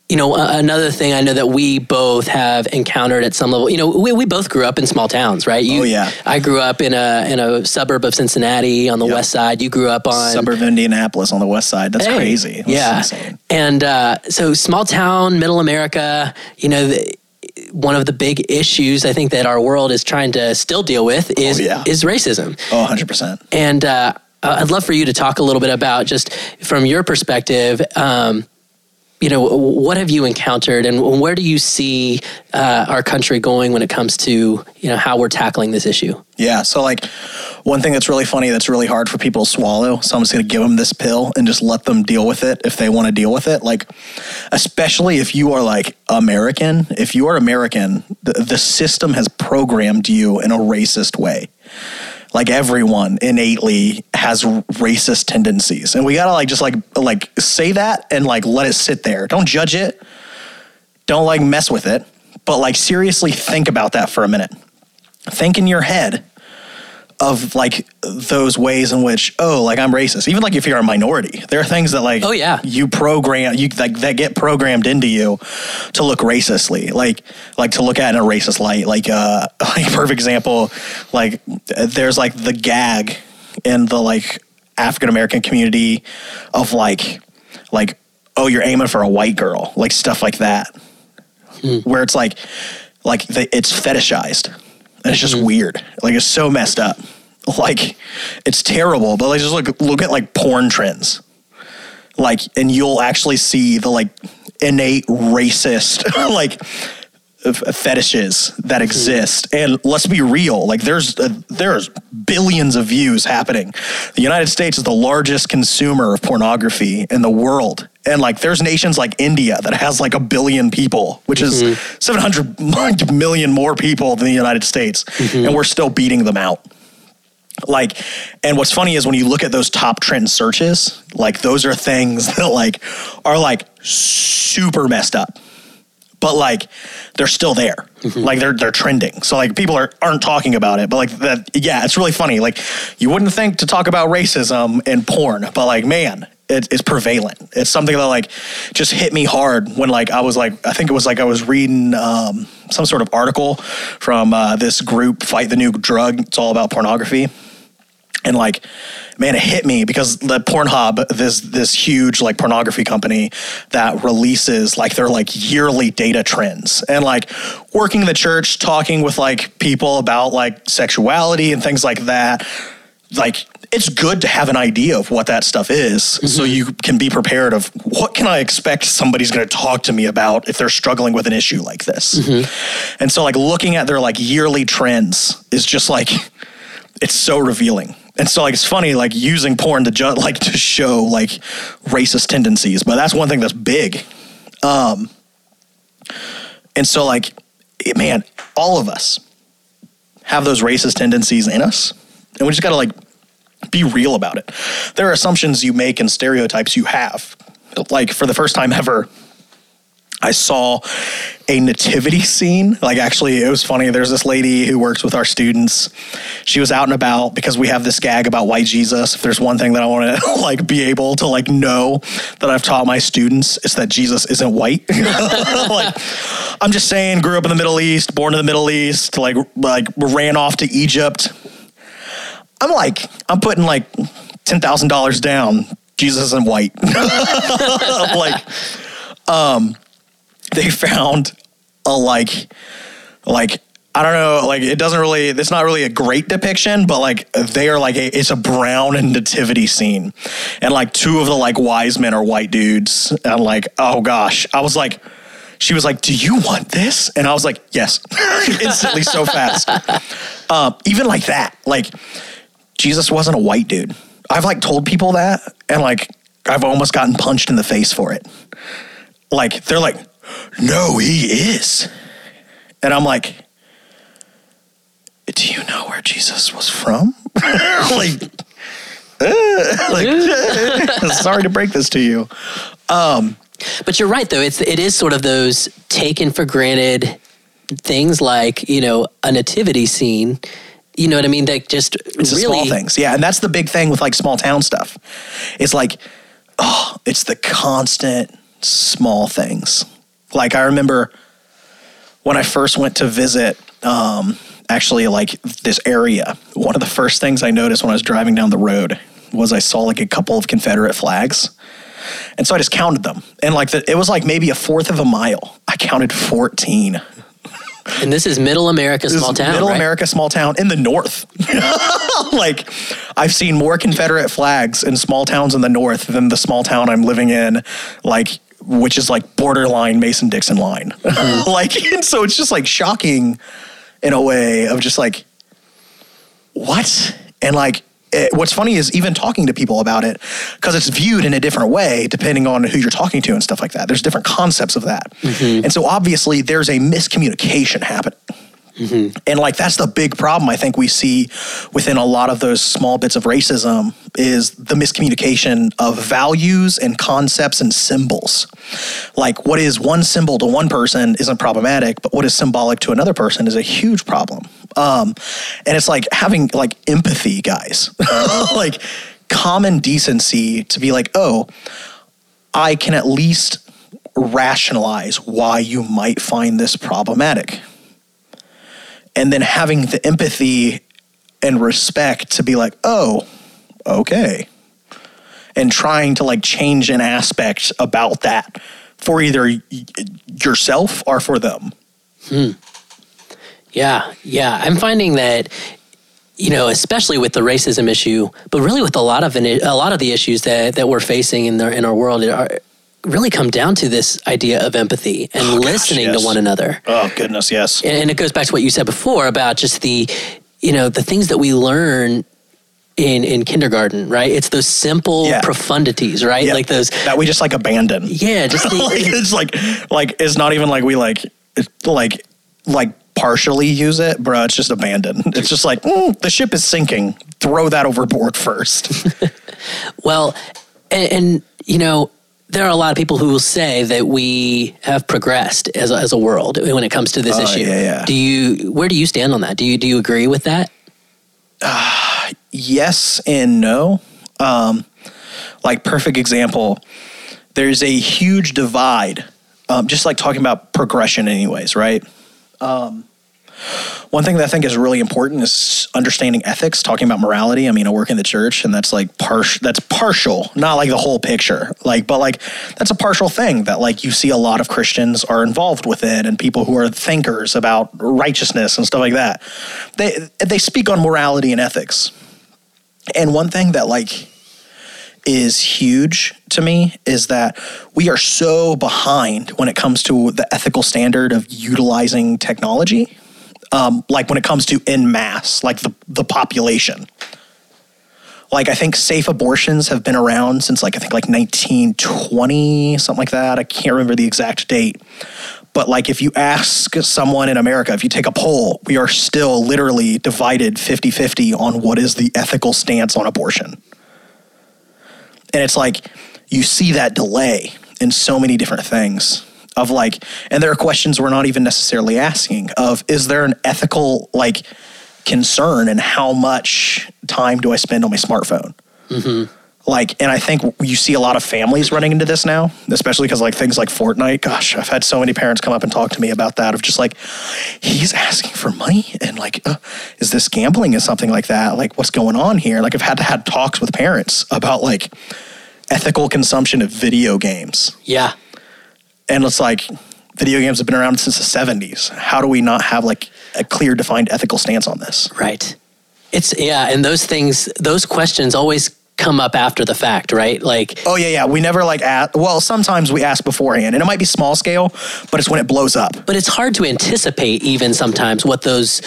you know, another thing I know that we both have encountered at some level. You know, we, we both grew up in small towns, right? You, Oh, yeah. I grew up in a in a suburb of Cincinnati on the Yep. west side. You grew up on suburb of indianapolis on the west side that's Hey, crazy That's yeah. insane. And uh, so, small town, middle America, you know, the, one of the big issues I think that our world is trying to still deal with is Oh, yeah. is racism. oh 100% And uh, I'd love for you to talk a little bit about just from your perspective. Um, you know, what have you encountered, and where do you see uh, our country going when it comes to you know how we're tackling this issue? Yeah. So, like, one thing that's really funny that's really hard for people to swallow. So, I'm just going to give them this pill and just let them deal with it if they want to deal with it. Like, especially if you are like American, if you are American, the, the system has programmed you in a racist way. Like everyone innately has racist tendencies, and we gotta like just like like say that and like let it sit there. Don't judge it. Don't like mess with it. But like seriously think about that for a minute think in your head of like those ways in which oh like i'm racist. Even like if you're a minority there are things that like Oh, yeah. you program you like that get programmed into you to look racistly. Like like to look at in a racist light. Like uh like perfect example like there's like the gag in the like african american community of like like oh you're aiming for a white girl. Like stuff like that. Where it's like like the, it's fetishized it's just mm-hmm. weird. Like it's so messed up. Like it's terrible but like just look look at like porn trends. Like and you'll actually see the like innate racist like f- fetishes that exist. And let's be real like there's uh, there's billions of views happening. The united states is the largest consumer of pornography in the world. And like there's nations like india that has like a billion people which is 700 million more people than the united states. And we're still beating them out. Like and what's funny is when you look at those top trend searches like those are things that like are like super messed up but like they're still there. Like they're they're trending. So like people are aren't talking about it but like that yeah it's really funny. Like you wouldn't think to talk about racism in porn but like man it, it's prevalent. It's something that like just hit me hard when like i was like i think it was like i was reading um, some sort of article from uh, this group fight the new drug. It's all about pornography and like man it hit me because the pornhub this this huge like pornography company that releases like their like yearly data trends and like working in the church talking with like people about like sexuality and things like that like it's good to have an idea of what that stuff is so mm-hmm. you can be prepared of what can i expect somebody's going to talk to me about if they're struggling with an issue like this. Mm-hmm. And so like looking at their like yearly trends is just like it's so revealing. And so like it's funny like using porn to ju- like to show like racist tendencies, but that's one thing that's big. Um and so like man, all of us have those racist tendencies in us. And we just got to like be real about it. There are assumptions you make and stereotypes you have. Like for the first time ever I saw a nativity scene. Like, actually, it was funny. There's this lady who works with our students. She was out and about because we have this gag about white Jesus. If there's one thing that I want to like be able to like know that I've taught my students, it's that Jesus isn't white. like, I'm just saying, grew up in the Middle East, born in the Middle East, like like ran off to Egypt. I'm like, I'm putting like ten thousand dollars down. Jesus isn't white. like, um they found a like like I don't know, like it doesn't really it's not really a great depiction, but like they are like a, it's a brown and nativity scene. And like two of the like wise men are white dudes. And like, oh gosh. I was like she was like, "Do you want this?" And I was like, "Yes," instantly, so fast. Um, even like that, like Jesus wasn't a white dude. I've like told people that, and like I've almost gotten punched in the face for it. Like they're like, no, he is. And I'm like, do you know where Jesus was from? like, uh, like sorry to break this to you. Um, but you're right, though. It's it is sort of those taken for granted things, like you know a nativity scene. You know what I mean? That just it's really small things, yeah. And that's the big thing with like small town stuff. It's like, oh, it's the constant small things like I remember when I first went to visit, um, actually like this area. One of the first things I noticed when I was driving down the road was I saw like a couple of Confederate flags. And so I just counted them. And like the, it was like maybe a fourth of a mile. I counted 14. And this is middle America, small town. Middle right? America, small town in the north. like, I've seen more Confederate flags in small towns in the north than the small town I'm living in, like which is like borderline Mason Dixon line. Mm-hmm. like, and so it's just like shocking in a way of just like, what? And like, it, what's funny is even talking to people about it because it's viewed in a different way depending on who you're talking to and stuff like that. There's different concepts of that. Mm-hmm. And so obviously there's a miscommunication happening. Mm-hmm. And like that's the big problem I think we see within a lot of those small bits of racism is the miscommunication of values and concepts and symbols. Like what is one symbol to one person isn't problematic, but what is symbolic to another person is a huge problem. Um, and it's like having like empathy, guys, like common decency to be like, oh, I can at least rationalize why you might find this problematic and then having the empathy and respect to be like, oh, okay. And trying to like change an aspect about that for either yourself or for them. Hmm. Yeah, yeah. I'm finding that you know, especially with the racism issue, but really with a lot of a lot of the issues that, that we're facing in the in our world are really come down to this idea of empathy and oh, listening gosh, yes. to one another. Oh goodness, yes. And it goes back to what you said before about just the, you know, the things that we learn in in kindergarten, right? It's those simple yeah. profundities, right? Yeah. Like those that we just like abandon. Yeah, just the, like, it's like like it's not even like we like like like partially use it, bro. It's just abandoned. It's just like mm, the ship is sinking. Throw that overboard first. well, and, and you know there are a lot of people who will say that we have progressed as a, as a world when it comes to this uh, issue. Yeah, yeah. Do you where do you stand on that? Do you do you agree with that? Uh, yes and no. Um, like perfect example, there's a huge divide. Um, just like talking about progression, anyways, right? Um, one thing that I think is really important is understanding ethics, talking about morality. I mean, I work in the church, and that's like partial. That's partial, not like the whole picture. Like, but like that's a partial thing that like you see a lot of Christians are involved with it, and people who are thinkers about righteousness and stuff like that. They they speak on morality and ethics. And one thing that like is huge to me is that we are so behind when it comes to the ethical standard of utilizing technology um, like when it comes to in mass, like the, the population. Like I think safe abortions have been around since like I think like 1920, something like that. I can't remember the exact date. But like if you ask someone in America, if you take a poll, we are still literally divided 50-50 on what is the ethical stance on abortion. And it's like you see that delay in so many different things. Of like, and there are questions we're not even necessarily asking of, is there an ethical like concern and how much time do I spend on my smartphone? Like, and I think you see a lot of families running into this now, especially because like things like Fortnite. Gosh, I've had so many parents come up and talk to me about that of just like, he's asking for money and like, uh, is this gambling? Is something like that? Like, what's going on here? Like, I've had to had talks with parents about like ethical consumption of video games, Yeah. And it's like, video games have been around since the '70s. How do we not have like a clear, defined ethical stance on this? Right. It's yeah, and those things, those questions always come up after the fact, right? Like, Oh yeah, yeah. We never like ask. Well, sometimes we ask beforehand, and it might be small scale, but it's when it blows up. but it's hard to anticipate even sometimes what those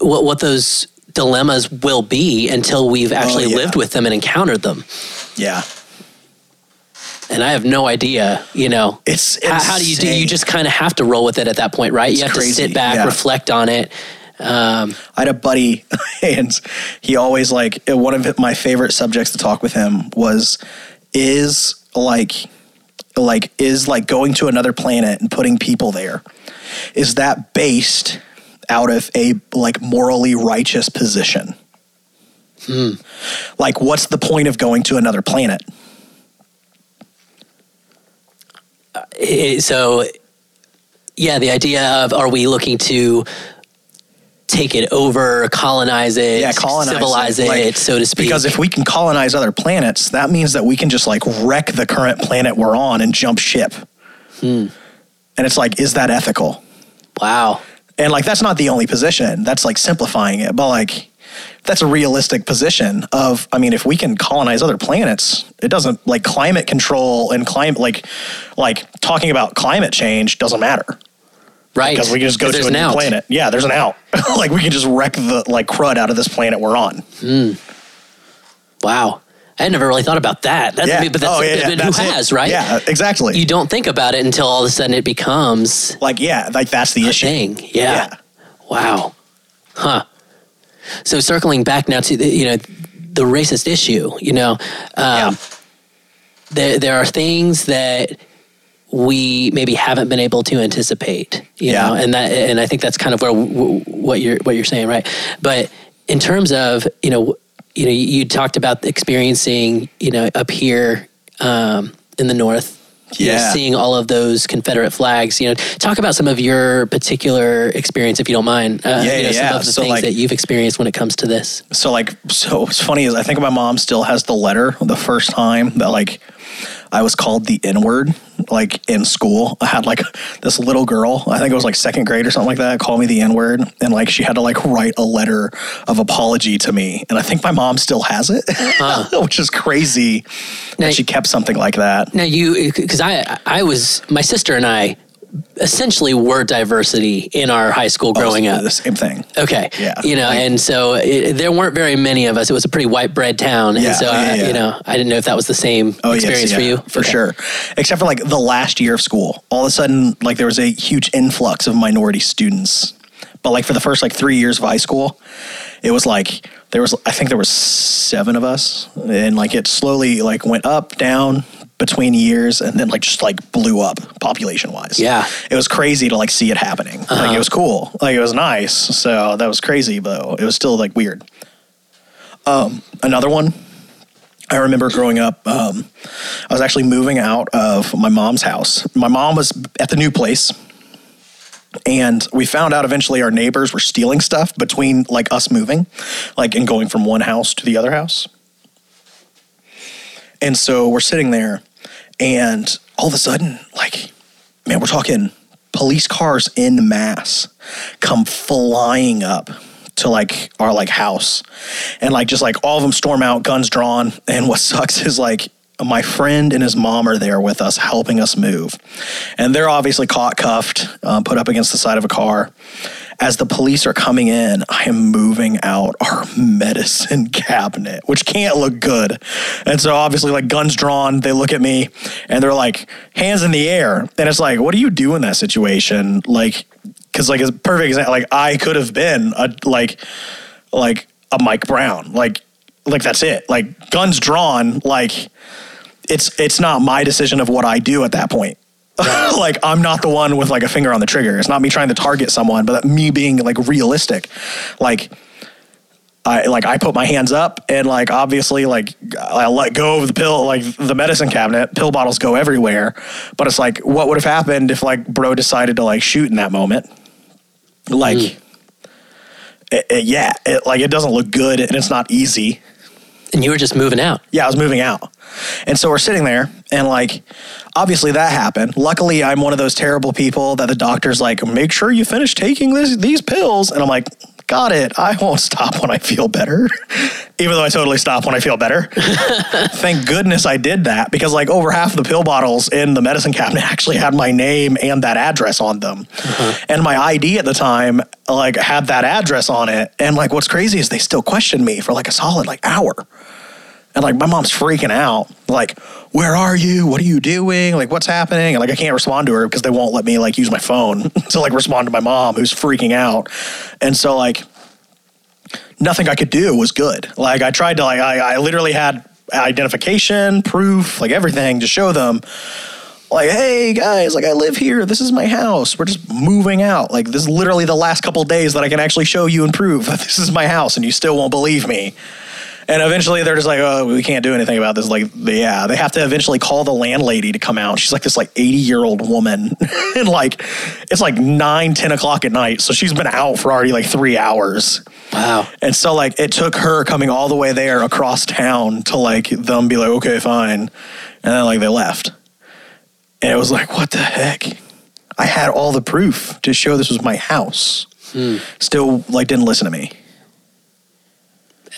what what those dilemmas will be until we've actually Oh, yeah. lived with them and encountered them. Yeah, And I have no idea, you know. it's, how, how do you do? You just kind of have to roll with it at that point, right? It's you have to sit back, yeah. reflect on it. Um, I had a buddy, and he always like one of my favorite subjects to talk with him was is like like is like going to another planet and putting people there. Is that based out of a like morally righteous position? Hmm. Like, what's the point of going to another planet? it- so, yeah, the idea of are we looking to take it over, colonize it, yeah, colonize civilize it, like- so to speak? Because if we can colonize other planets, that means that we can just like wreck the current planet we're on and jump ship. Hmm. And it's like, is that ethical? wow, And like, that's not the only position. That's like simplifying it, but like, that's a realistic position of, I mean, if we can colonize other planets, it doesn't like climate control and climate, like, like talking about climate change doesn't matter right? because we can just go to a new out. planet. Yeah, there's an out. like we can just wreck the like crud out of this planet we're on. Hmm. Wow. I had never really thought about that. That's, Yeah. But that's, Oh, yeah, yeah. but That's who it. has, right? Yeah, exactly. You don't think about it until all of a sudden it becomes like, yeah, like that's the issue. thing. Yeah. Yeah. Wow. Huh. So circling back now to the, you know the racist issue, you know, Yeah. um, there there are things that we maybe haven't been able to anticipate, you Yeah. know, and that and I think that's kind of where what you're what you're saying, right? But in terms of you know you know you talked about experiencing you know up here um, in the north. You know, Yeah. seeing all of those Confederate flags, you know, talk about some of your particular experience, if you don't mind. Uh, Yeah, you know, yeah, some of the So, things like- that you've experienced when it comes to this. So like, so what's funny is I think my mom still has the letter the first time that like I was called the N word like in school. I had like this little girl, I think it was like second grade or something like that, call me the N word, and like she had to like write a letter of apology to me, and I think my mom still has it, which is crazy Now- that she kept something like that. Now you, because I, I was my sister and I essentially were diversity in our high school oh, growing Oh, up. the same thing. Okay. Yeah. You know, and so it, there weren't very many of us. It was a pretty white bread town. Yeah, And so, oh, yeah, I, yeah. you know, I didn't know if that was the same Oh, yes, experience for you. For Okay. sure. Except for like the last year of school. All of a sudden, like there was a huge influx of minority students. But like for the first like three years of high school, it was like there was I think there was seven of us. And like it slowly like went up, down between years and then like just like blew up population wise. Yeah. It was crazy to like see it happening. Like it was cool. Like it was nice. So that was crazy, but it was still like weird. Um, another one I remember growing up, um, I was actually moving out of my mom's house. My mom was at the new place, and we found out eventually our neighbors were stealing stuff between like us moving, like and going from one house to the other house. And so we're sitting there, and all of a sudden, like, man, we're talking police cars in mass come flying up to like our like house. And like just like all of them storm out guns drawn. And what sucks is like my friend and his mom are there with us helping us move. And they're obviously caught cuffed um, put up against the side of a car as the police are coming in i am moving out our medicine cabinet which can't look good. And so obviously like guns drawn they look at me and they're like hands in the air. And it's like what do you do in that situation? Like because like a perfect example like i could have been a like like a mike brown. Like like that's it. Like guns drawn like it's it's not my decision of what i do at that point like I'm not the one with like a finger on the trigger. It's not me trying to target someone, but me being like realistic. Like I like I put my hands up and like obviously like I let go of the pill like the medicine cabinet. Pill bottles go everywhere, but it's like what would have happened if like bro decided to like shoot in that moment? Like, Mm. it- it- yeah, it, like it doesn't look good and it's not easy. And you were just moving out. Yeah, I was moving out. And so we're sitting there and like obviously that happened. Luckily I'm one of those terrible people that the doctor's like, make sure you finish taking this these pills. And I'm like, got it. I won't stop when I feel better. Even though I totally stop when I feel better. Thank goodness I did that because like over half of the pill bottles in the medicine cabinet actually had my name and that address on them. Uh-huh. And my ID at the time like had that address on it. And like what's crazy is they still questioned me for like a solid like hour. And like my mom's freaking out. Like, where are you? What are you doing? Like, what's happening? And like I can't respond to her because they won't let me like use my phone to like respond to my mom who's freaking out. And so like nothing I could do was good. Like I tried to like I, I literally had identification, proof, like everything to show them. Like, hey guys, like I live here. This is my house. We're just moving out. Like this is literally the last couple days that I can actually show you and prove that this is my house, and you still won't believe me. And eventually they're just like, oh, we can't do anything about this. Like, yeah, they have to eventually call the landlady to come out. She's like this like 80 year old woman. and like, it's like nine, 10 o'clock at night. So she's been out for already like three hours. Wow. And so like it took her coming all the way there across town to like them be like, okay, fine. And then like they left. And it was like, what the heck? I had all the proof to show this was my house. Hmm. Still like didn't listen to me.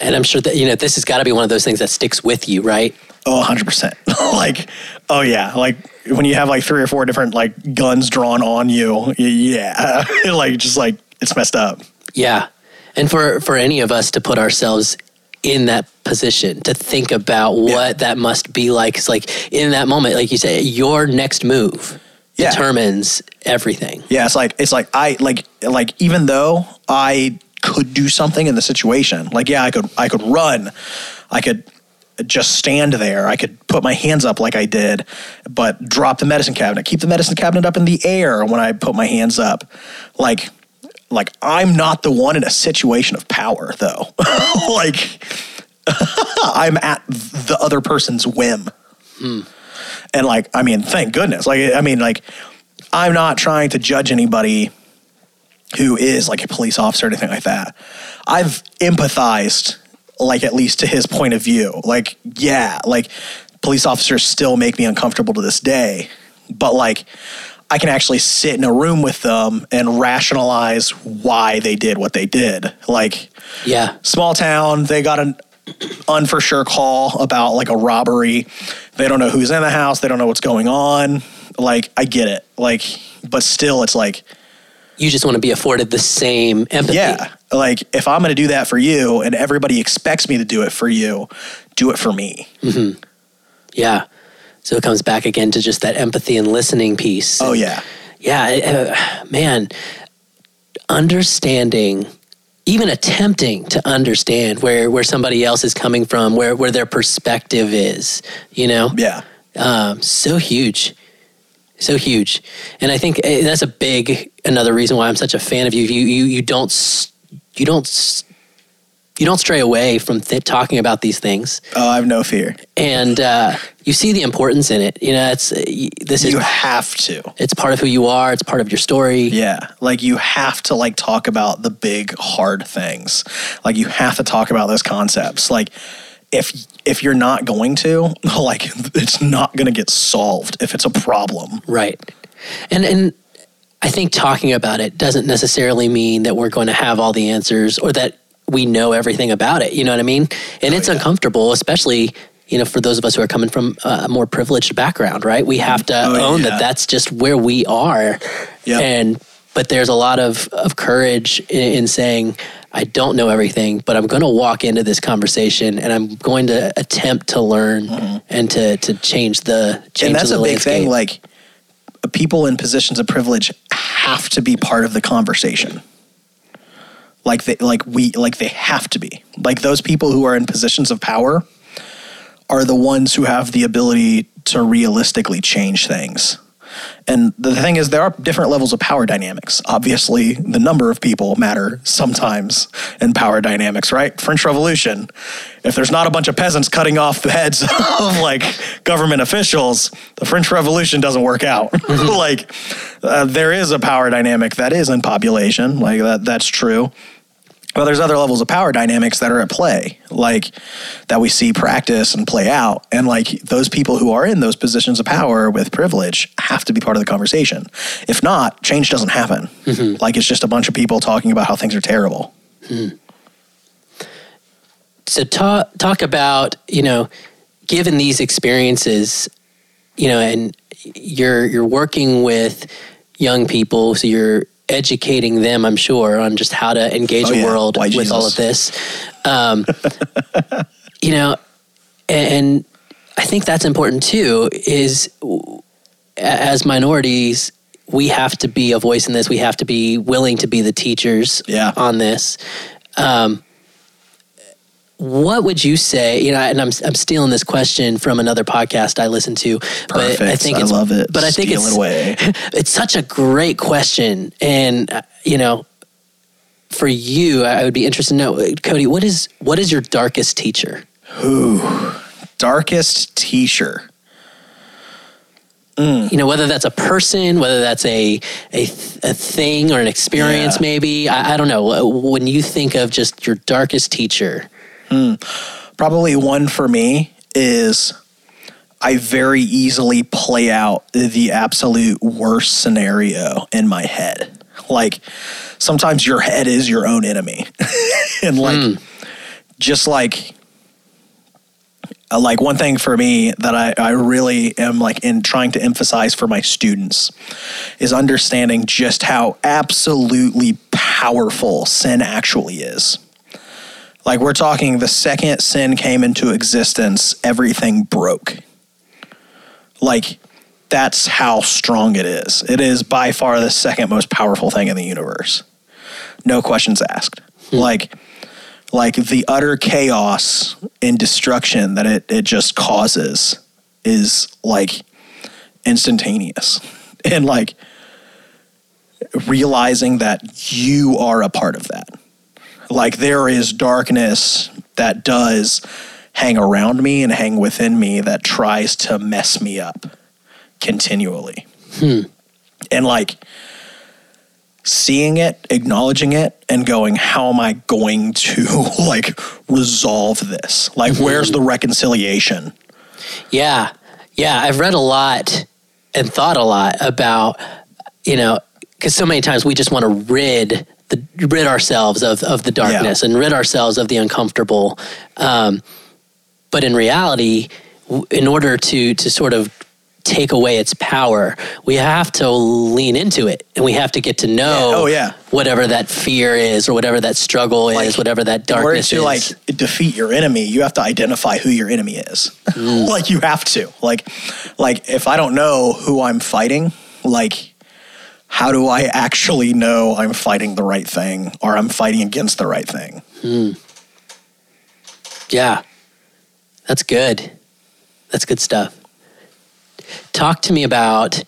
And I'm sure that, you know, this has got to be one of those things that sticks with you, right? Oh, 100%. like, oh yeah. Like when you have like three or four different like guns drawn on you, yeah. like just like it's messed up. Yeah. And for, for any of us to put ourselves in that position, to think about what that must be like, it's like in that moment, like you say, your next move Yeah. determines everything. Yeah, it's like it's like I like like even though I could do something in the situation, like yeah, I could I could run, I could just stand there, I could put my hands up like I did, but drop the medicine cabinet, keep the medicine cabinet up in the air when I put my hands up, like like I'm not the one in a situation of power though, like I'm at the other person's whim. Hmm. And like, I mean, thank goodness. Like, I mean, like, I'm not trying to judge anybody who is like a police officer or anything like that. I've empathized, like, at least to his point of view. Like, yeah, like, police officers still make me uncomfortable to this day. But like, I can actually sit in a room with them and rationalize why they did what they did. Like, Yeah. small town they got an un for sure call about like a robbery they don't know who's in the house they don't know what's going on like i get it like but still it's like You just want to be afforded the same empathy. yeah like if i'm going to do that for you and everybody expects me to do it for you do it for me Yeah. So it comes back again to just that empathy and listening piece. oh yeah Yeah, uh, man, understanding, even attempting to understand where where somebody else is coming from, where where their perspective is, you know, yeah um, so huge, so huge, and I think uh, that's a big another reason why I'm such a fan of you. You you you don't you don't you don't stray away from th- talking about these things, oh i have no fear and uh, you see the importance in it. You know, it's y- this is you have to it's part of who you are. It's part of your story. Yeah, like you have to like talk about the big hard things. Like you have to talk about those concepts. Like if if you're not going to, like it's not going to get solved if it's a problem. Right. And and I think talking about it doesn't necessarily mean that we're going to have all the answers or that we know everything about it. You know what I mean? And oh, it's uncomfortable, especially you know for those of us who are coming from uh, a more privileged background, right? We have to Oh, own yeah. that that's just where we are. Yep. And but there's a lot of of courage in, in saying. I don't know everything, but I'm going to walk into this conversation and I'm going to attempt to learn and to to change the change Mm-hmm. and that's the a big landscape. thing. Like people in positions of privilege have to be part of the conversation. Like they like we like they have to be. Like those people who are in positions of power are the ones who have the ability to realistically change things. And the thing is, there are different levels of power dynamics. Obviously, the number of people matter sometimes in power dynamics, right? French Revolution. If there's not a bunch of peasants cutting off the heads of like government officials, the French Revolution doesn't work out. like, uh, there is a power dynamic that is in population. Like that, that's true. But there's other levels of power dynamics that are at play, like that we see practice and play out. And like those people who are in those positions of power with privilege have to be part of the conversation. If not, change doesn't happen. Mm-hmm. Like it's just a bunch of people talking about how things are terrible. Mm. So talk talk about, you know, given these experiences, you know, and you're you're working with young people, so you're educating them, I'm sure, on just how to engage oh, a yeah. world Why with Jesus? all of this. Um, you know, and I think that's important too. Is as minorities, we have to be a voice in this. We have to be willing to be the teachers Yeah. on this. Um, what would you say? You know, and I'm I'm stealing this question from another podcast I listen to. But I Perfect. think I it's, love it. But I think Steal it's it away. it's such a great question, and uh, you know, for you, I would be interested to know, Codie, what is what is your darkest teacher? Who darkest teacher. You know, whether that's a person, whether that's a a, a thing or an experience, Yeah. maybe. I, I don't know. When you think of just your darkest teacher, Hmm. Probably one for me is I very easily play out the absolute worst scenario in my head. Like sometimes your head is your own enemy. and like hmm. just like like one thing for me that I, I really am like in trying to emphasize for my students is understanding just how absolutely powerful sin actually is. Like we're talking the second sin came into existence, everything broke. Like that's how strong it is. It is by far the second most powerful thing in the universe. No questions asked. Hmm. Like like the utter chaos and destruction that it, it just causes is like instantaneous. And like realizing that you are a part of that. Like there is darkness that does hang around me and hang within me that tries to mess me up continually. Hmm. And like seeing it, acknowledging it, and going, how am I going to like resolve this? Like, hmm. where's the reconciliation? Yeah. Yeah. I've read a lot and thought a lot about, you know, because so many times we just want to rid the rid ourselves of, of the darkness and rid ourselves of the uncomfortable. Um, but in reality, in order to to sort of take away its power, we have to lean into it and we have to get to know Yeah. Oh, yeah. whatever that fear is or whatever that struggle is, Like, whatever that In order darkness to is. like defeat your enemy, you have to identify who your enemy is. like you have to. Like, like if I don't know who I'm fighting, like how do I actually know I'm fighting the right thing or I'm fighting against the right thing? Yeah. That's good. That's good stuff. Talk to me about,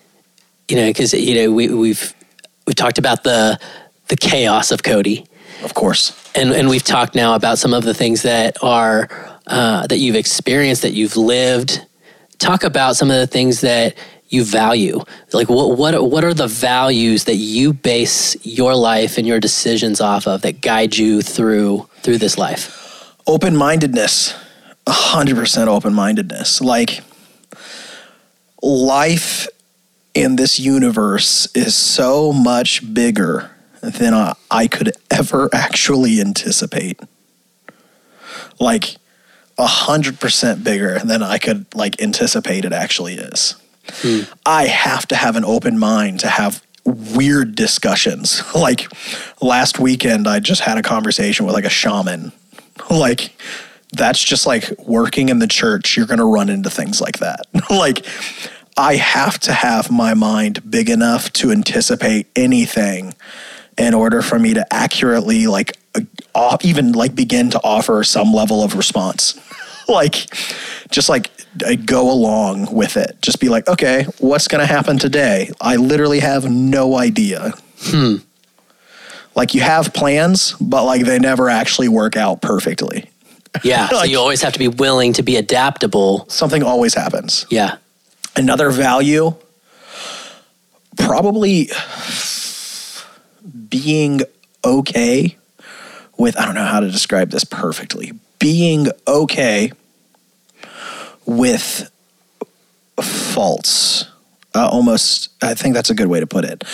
you know, because you know we, we've we've talked about the the chaos of Codie, Of course. and and we've talked now about some of the things that are uh, that you've experienced, that you've lived. Talk about some of the things that you value. Like what what what are the values that you base your life and your decisions off of that guide you through through this life? open mindedness, a hundred percent open mindedness. Like life in this universe is so much bigger than I, I could ever actually anticipate. Like a hundred percent bigger than I could like anticipate it actually is. I have to have an open mind to have weird discussions. like last weekend, I just had a conversation with like a shaman. Like that's just like working in the church. You're going to run into things like that. like I have to have my mind big enough to anticipate anything in order for me to accurately like uh, even like begin to offer some level of response. like just like go along with it. Just be like, okay, what's going to happen today? I literally have no idea. Hmm. Like you have plans, but like they never actually work out perfectly. Yeah. so you always have to be willing to be adaptable. Something always happens. Yeah. Another value, probably being okay with, I don't know how to describe this perfectly, being okay with faults. Uh, almost, I think that's a good way to put it.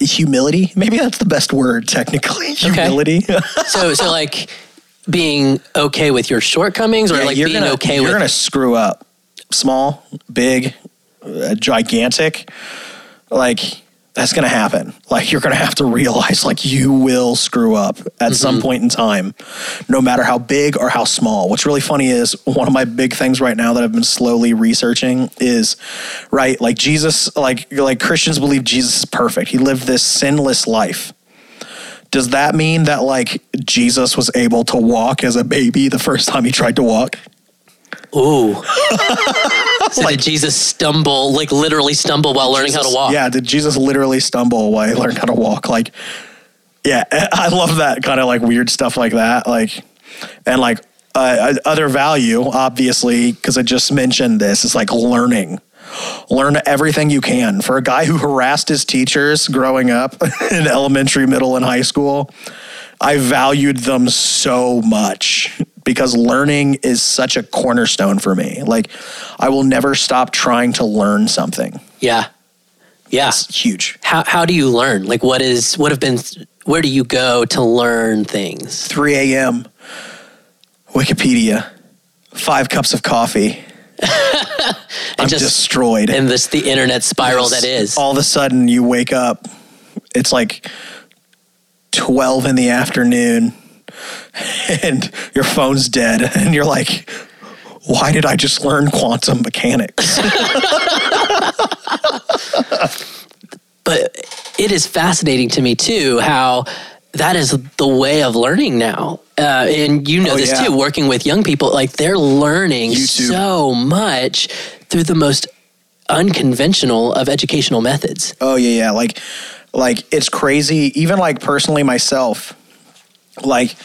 Humility, maybe that's the best word technically. Humility. So, so like being okay with your shortcomings or Yeah, like you're being gonna, okay you're with gonna screw up small big uh, gigantic like that's gonna happen. Like you're gonna have to realize like you will screw up at mm-hmm. some point in time no matter how big or how small. What's really funny is one of my big things right now that i've been slowly researching is right like jesus like like christians believe jesus is perfect. He lived this sinless life. Does that mean that like jesus was able to walk as a baby the first time he tried to walk Ooh. so did Jesus stumble, like literally stumble while learning how to walk? Yeah, did Jesus literally stumble while he learned how to walk? Like, yeah, I love that kind of like weird stuff like that. Like, and like uh, other value, obviously, because I just mentioned this, is like learning. Learn everything you can. For a guy who harassed his teachers growing up in elementary, middle, and high school, I valued them so much because learning is such a cornerstone for me. Like, I will never stop trying to learn something. Yeah. Yeah. It's huge. How, how do you learn? Like what is, what have been, where do you go to learn things? 3 a.m. Wikipedia, five cups of coffee. I'm just- destroyed. And this, the internet spiral that is. All of a sudden, you wake up. It's like 12 in the afternoon, and your phone's dead, and you're like, "Why did I just learn quantum mechanics?" but it is fascinating to me too how that is the way of learning now uh, and you know Oh, this yeah. too working with young people like they're learning YouTube. so much through the most unconventional of educational methods Oh yeah, yeah. Like, like it's crazy. Even like personally myself, like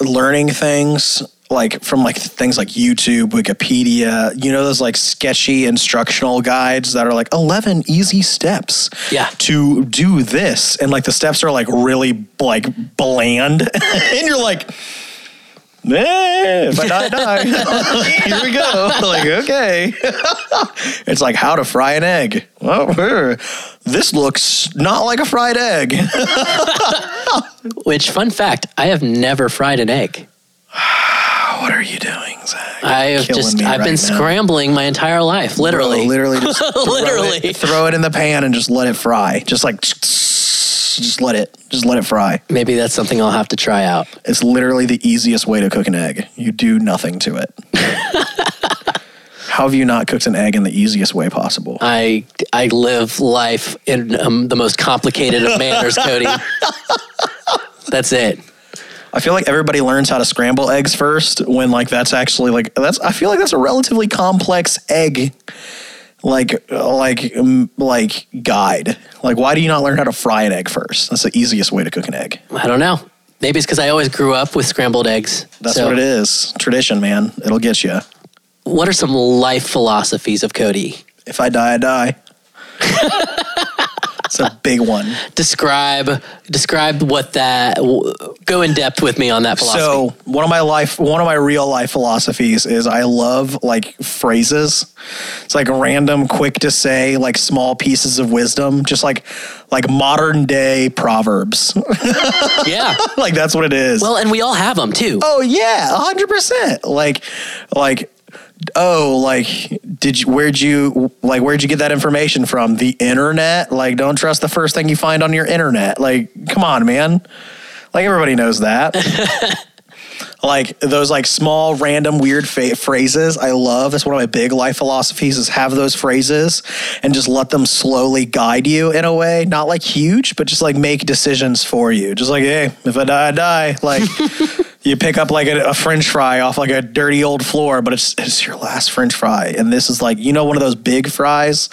learning things like from like things like YouTube, Wikipedia. You know those like sketchy instructional guides that are like eleven easy steps. Yeah. To do this, and like the steps are like really like bland, and you're like. Eh, if I die, I die. Here we go. Like, okay. It's like how to fry an egg. Well, this looks not like a fried egg. which fun fact i have never fried an egg what are you doing, Zach? i have just, I've right been now. scrambling my entire life literally Bro, literally, just throw Literally. it, throw it in the pan and just let it fry. Just like, just let it, just let it fry. maybe that's something i'll have to try out It's literally the easiest way to cook an egg. You do nothing to it. How have you not cooked an egg in the easiest way possible? I I live life in um, the most complicated of manners, Codie. That's it. I feel like everybody learns how to scramble eggs first when like that's actually like that's I feel like that's a relatively complex egg like like like guide. Like why do you not learn how to fry an egg first? That's the easiest way to cook an egg. I don't know. Maybe it's because I always grew up with scrambled eggs. That's So, what it is. Tradition, man. It'll get you. What are some life philosophies of Codie? If I die, I die. it's a big one. Describe describe what that. Go in depth with me on that philosophy. So one of my life, one of my real life philosophies is I love like phrases. It's like random, quick to say, like small pieces of wisdom, just like like modern day proverbs. yeah. like that's what it is. Well, and we all have them too. oh yeah, hundred percent. Like like oh like did you where'd you like where'd you get that information from? The internet? Like don't trust the first thing you find on your internet. Like come on man. Like everybody knows that. Like those like small random weird fa- phrases. I love that's one of my big life philosophies is have those phrases and just let them slowly guide you in a way. Not like huge but just like make decisions for you. Just like hey if i die i die. Like you pick up like a, a French fry off like a dirty old floor, but it's it's your last French fry, and this is like you know one of those big fries,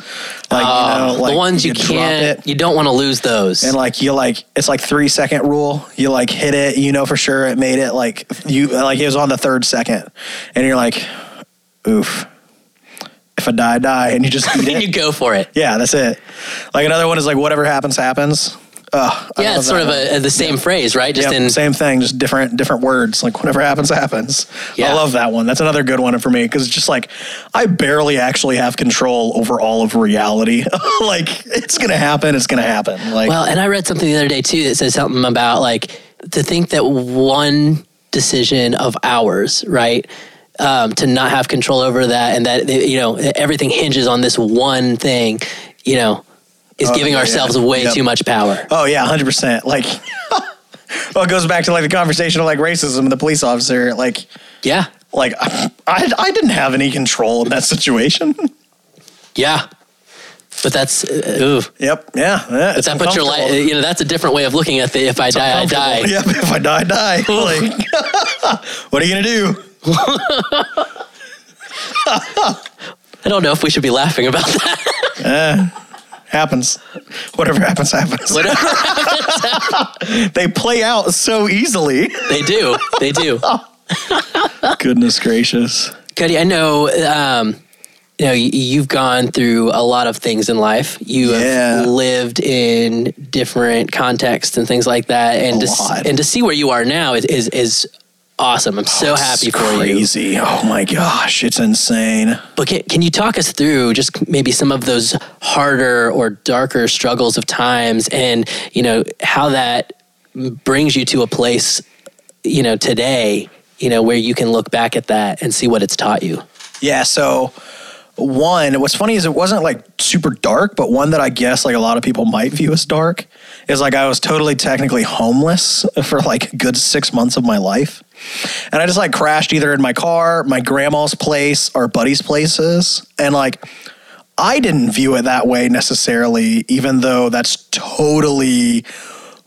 like you know like Uh, the ones you, drop can't, it, you don't want to lose those. and like you like it's like three second rule. You like hit it, you know for sure it made it. Like you like it was on the third second, and you're like, oof. If I die, I die, and you just eat and it. you go for it. yeah, that's it. Like another one is like whatever happens, happens. Yeah, it's sort of a, the same phrase, right? Just Yep, in same thing, just different different words. Like whatever happens, happens. Yeah. I love that one. That's another good one for me because it's just like I barely actually have control over all of reality. like it's gonna happen. It's gonna happen. Like Well, and I read something the other day too that says something about like to think that one decision of ours, right? Um, to not have control over that and that you know everything hinges on this one thing, you know, is Oh, giving yeah, ourselves yeah. way Yep. too much power. oh yeah, hundred percent. Like. Well, it goes back to like the conversation of like racism and the police officer. Like, Yeah, like I, I didn't have any control in that situation. yeah. But that's uh, ooh, yep. Yeah. yeah but that puts your life. You know, that's a different way of looking at the if I die, I die. Yep. If I die, I die. like, what are you gonna do? I don't know if we should be laughing about that. Happens. Whatever happens, happens. Whatever they play out so easily. they do, they do. Goodness gracious. Codie, I know, um, you know, you've gone through a lot of things in life. You Yeah. have lived in different contexts and things like that, and A to, lot. and to see where you are now is is, is awesome. I'm so happy for you. crazy. Oh my gosh, it's insane. But can, can you talk us through just maybe some of those harder or darker struggles of times, and you know how that brings you to a place, you know, today, you know, where you can look back at that and see what it's taught you. Yeah, so one, what's funny is it wasn't like super dark, but one that I guess like a lot of people might view as dark is like I was totally technically homeless for like a good six months of my life. And I just like crashed either in my car, my grandma's place, or buddy's places. And like I didn't view it that way necessarily, even though that's totally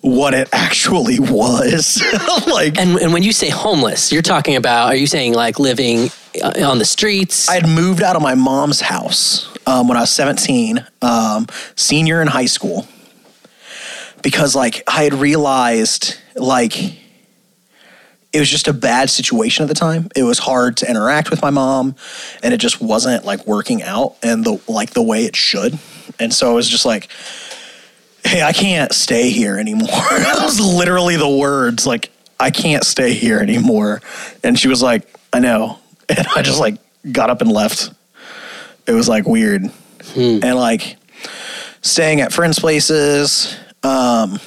what it actually was. like And, and when you say homeless, you're talking about, are you saying like living uh, on the streets? I had moved out of my mom's house um, when I was 17, um, senior in high school, because like I had realized like it was just a bad situation at the time. It was hard to interact with my mom, and it just wasn't like working out and the like the way it should. And so it was just like, hey, I can't stay here anymore. that was literally the words like, I can't stay here anymore. And she was like, I know. And I just like got up and left. It was like weird. And like staying at friends' places, um,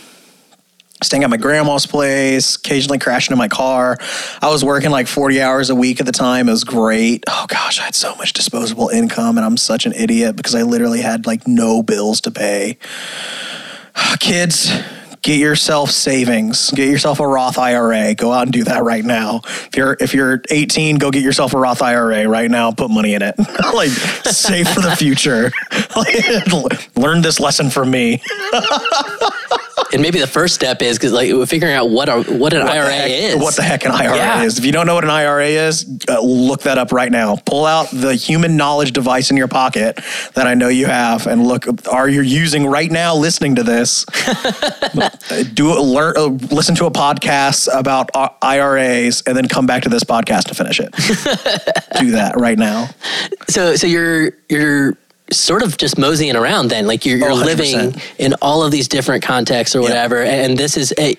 staying at my grandma's place, occasionally crashing in my car. I was working like 40 hours a week at the time. It was great. Oh gosh, I had so much disposable income and I'm such an idiot because I literally had like no bills to pay. Kids, get yourself savings. Get yourself a Roth IRA. Go out and do that right now. If you're if you're 18, go get yourself a Roth IRA right now. Put money in it. like save for the future. Learn this lesson from me. And maybe the first step is because like figuring out what a what an What IRA heck- is. What the heck an IRA Yeah. is. If you don't know what an IRA is, uh, look that up right now. Pull out the human knowledge device in your pocket that I know you have and look, are you using right now listening to this? Do learn, uh, listen to a podcast about uh, IRAs and then come back to this podcast to finish it. Do that right now. So so you're you're sort of just moseying around then, like you're, you're Oh, living in all of these different contexts or whatever, and this is a,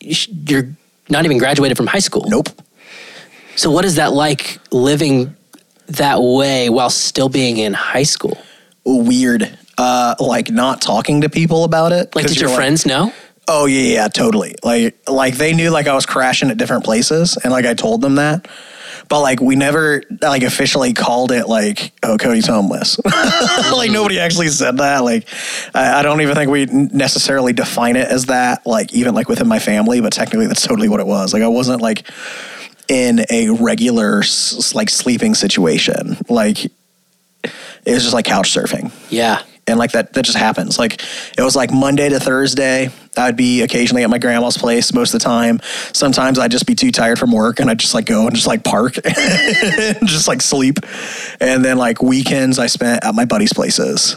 you're not even graduated from high school. Nope. So what is that like living that way while still being in high school? Weird. Uh, like not talking to people about it. like did your you're friends know? Oh yeah, yeah, totally. Like like they knew like I was crashing at different places and like I told them that. But like we never like officially called it like oh Codie's homeless. like nobody actually said that. Like I, I don't even think we necessarily define it as that. Like even like within my family, but technically that's totally what it was. Like I wasn't like in a regular s- like sleeping situation. Like it was just like couch surfing Yeah. and like that that just happens like it was like monday to thursday I'd be occasionally at my grandma's place most of the time. Sometimes I'd just be too tired from work and I'd just like go and just like park and just like sleep. And then like weekends I spent at my buddy's places.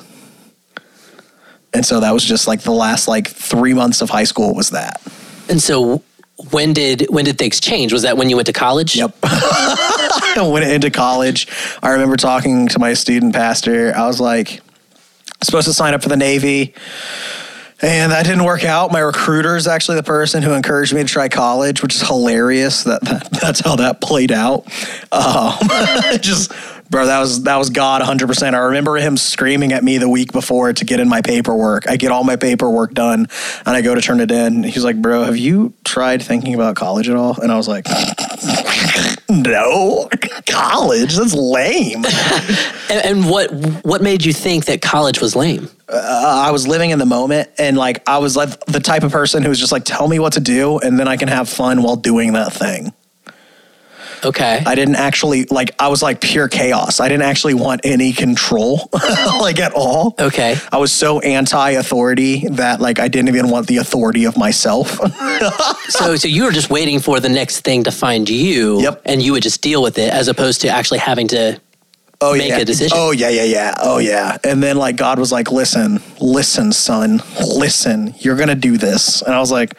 And so that was just like the last like three months of high school was that. And so when did when did things change? Was that when you went to college? Yep. I went into college. I remember talking to my student pastor. I was like, supposed to sign up for the Navy. And that didn't work out. My recruiter is actually the person who encouraged me to try college, which is hilarious. That, that that's how that played out. Um, just bro, that was that was God 100. percent I remember him screaming at me the week before to get in my paperwork. I get all my paperwork done, and I go to turn it in. He's like, "Bro, have you tried thinking about college at all?" And I was like, "No, college. That's lame." And, and what what made you think that college was lame? uh, I was living in the moment and like I was like the type of person who was just like tell me what to do and then I can have fun while doing that thing. Okay. I didn't actually like I was like pure chaos. I didn't actually want any control like at all. Okay. I was so anti-authority that like I didn't even want the authority of myself. so so you were just waiting for the next thing to find you. Yep. And you would just deal with it as opposed to actually having to oh make yeah. a decision. Oh yeah, yeah, yeah. Oh yeah. And then like God was like, "Listen, listen, son. Listen. You're going to do this." And I was like,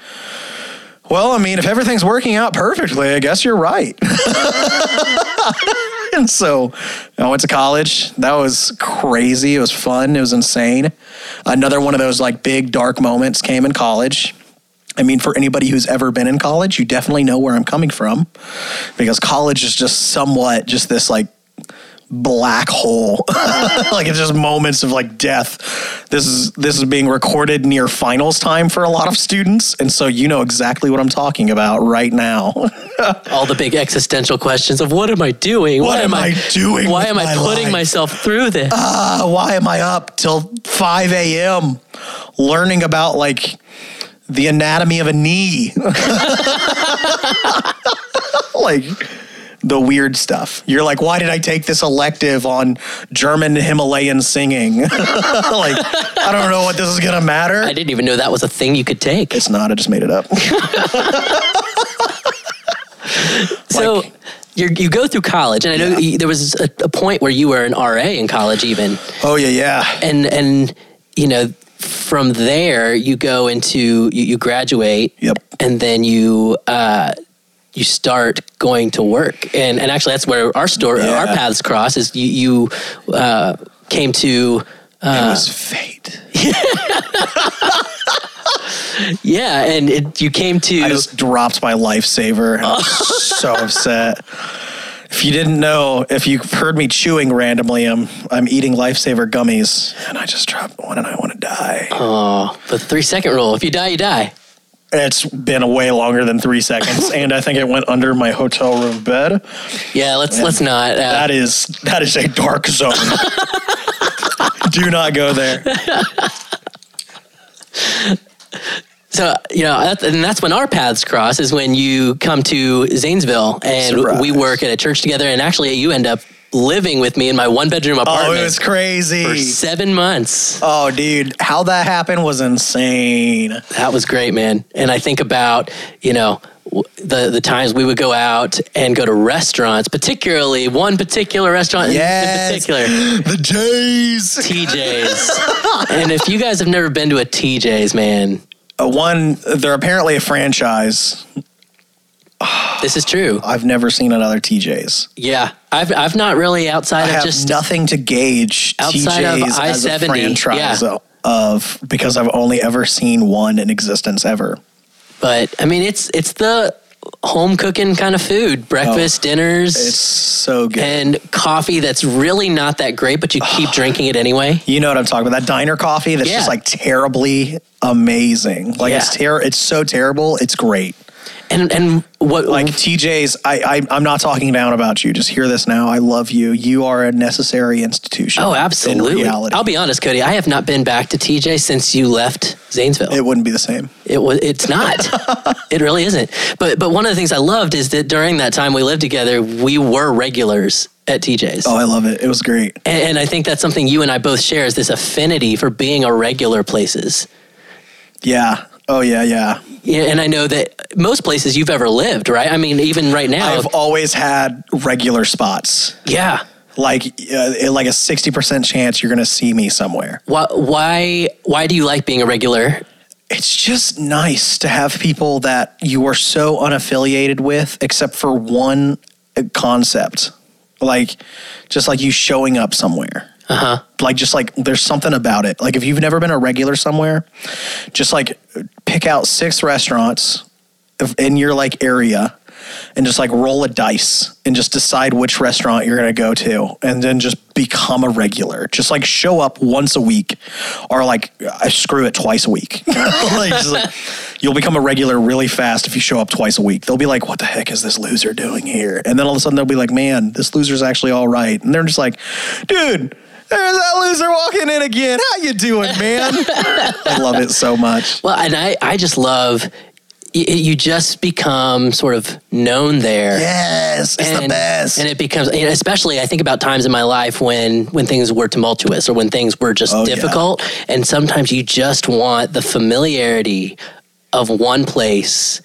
well, I mean, if everything's working out perfectly, I guess you're right. and so I went to college. That was crazy. It was fun. It was insane. Another one of those like big dark moments came in college. I mean, for anybody who's ever been in college, you definitely know where I'm coming from because college is just somewhat just this like black hole. like it's just moments of like death. This is this is being recorded near finals time for a lot of students, and so you know exactly what I'm talking about right now. all the big existential questions of what am I doing? What am I doing Why am I my putting life? myself through this? Ah, why am I up till 5 a.m. learning about like the anatomy of a knee? like the weird stuff. You're like, why did I take this elective on German Himalayan singing? like, I don't know what this is gonna matter. I didn't even know that was a thing you could take. It's not. I just made it up. So like- you're, you go through college, and I know Yeah. there was a, a point where you were an RA in college, even, oh yeah, yeah. and and you know from there you go into you, you graduate, Yep. and then you. Uh, you start going to work, and and actually that's where our story, Yeah. our paths cross. Is you you uh, came to it was fate. yeah, and it, you came to I just dropped my lifesaver. and I'm so upset. If you didn't know, if you heard me chewing randomly, I'm I'm eating lifesaver gummies, and I just dropped one, and I want to die. oh the three second rule. If you die, you die. It's been way longer than three seconds, and I think it went under my hotel room bed. Yeah, let's let's not. Uh, That is that is a dark zone. Do not go there. So you know, that, and that's when our paths cross. Is when you come to Zanesville, and Surprise. we work at a church together. And actually, you end up living with me in my one bedroom apartment. Oh, it was crazy. for seven months. Oh, dude, how that happened was insane. That was great, man. And I think about you know the the times we would go out and go to restaurants, particularly one particular restaurant in- Yes. in particular. The J's, TJ's. and if you guys have never been to a TJ's, man, Uh, one, they're apparently a franchise. this is true. I've never seen another TJ's. Yeah, I've I've not really outside I of have just nothing to gauge Outside of TJ's as a I-70, franchise yeah. of because I've only ever seen one in existence ever. but I mean it's it's the home cooking kind of food, oh, breakfast, dinners, Oh, It's so good. and coffee that's really not that great, but you keep drinking it anyway. you know what I'm talking about? That diner coffee that's Yeah. just like terribly amazing. Like it's Yeah. ter- it's so terrible, it's great. And and what Like TJ's, I, I I'm not talking down about you. Just hear this now. I love you. You are a necessary institution. Oh, in absolutely. reality. I'll be honest, Codie. I have not been back to TJ since you left Zanesville. it wouldn't be the same. It was. It's not. it really isn't. But but one of the things I loved is that during that time we lived together, we were regulars at TJ's. Oh, I love it. It was great. And, and I think that's something you and I both share is this affinity for being a regular places. Yeah. Oh yeah, yeah. Yeah, and I know that most places you've ever lived, right? I mean, even right now. I've always had regular spots. yeah. Like uh, like a 60% chance you're going to see me somewhere. Why, why why do you like being a regular? It's just nice to have people that you are so unaffiliated with except for one uh, concept. Like just like you showing up somewhere. Uh-huh. Like just like there's something about it. Like if you've never been a regular somewhere, just like pick out six restaurants in your like area and just like roll a dice and just decide which restaurant you're going to go to and then just become a regular. Just like show up once a week or like I screw it twice a week. like, like, you'll become a regular really fast if you show up twice a week. They'll be like, "What the heck is this loser doing here?" And then all of a sudden they'll be like, "Man, this loser's actually all right." And they're just like, "Dude, there's that loser walking in again. How you doing, man?" I love it so much. Well, and I, I just love you just become sort of known there. Yes, it's the best. and it becomes and especially i think about times in my life when when things were tumultuous or when things were just Oh, yeah. difficult and sometimes you just want the familiarity of one place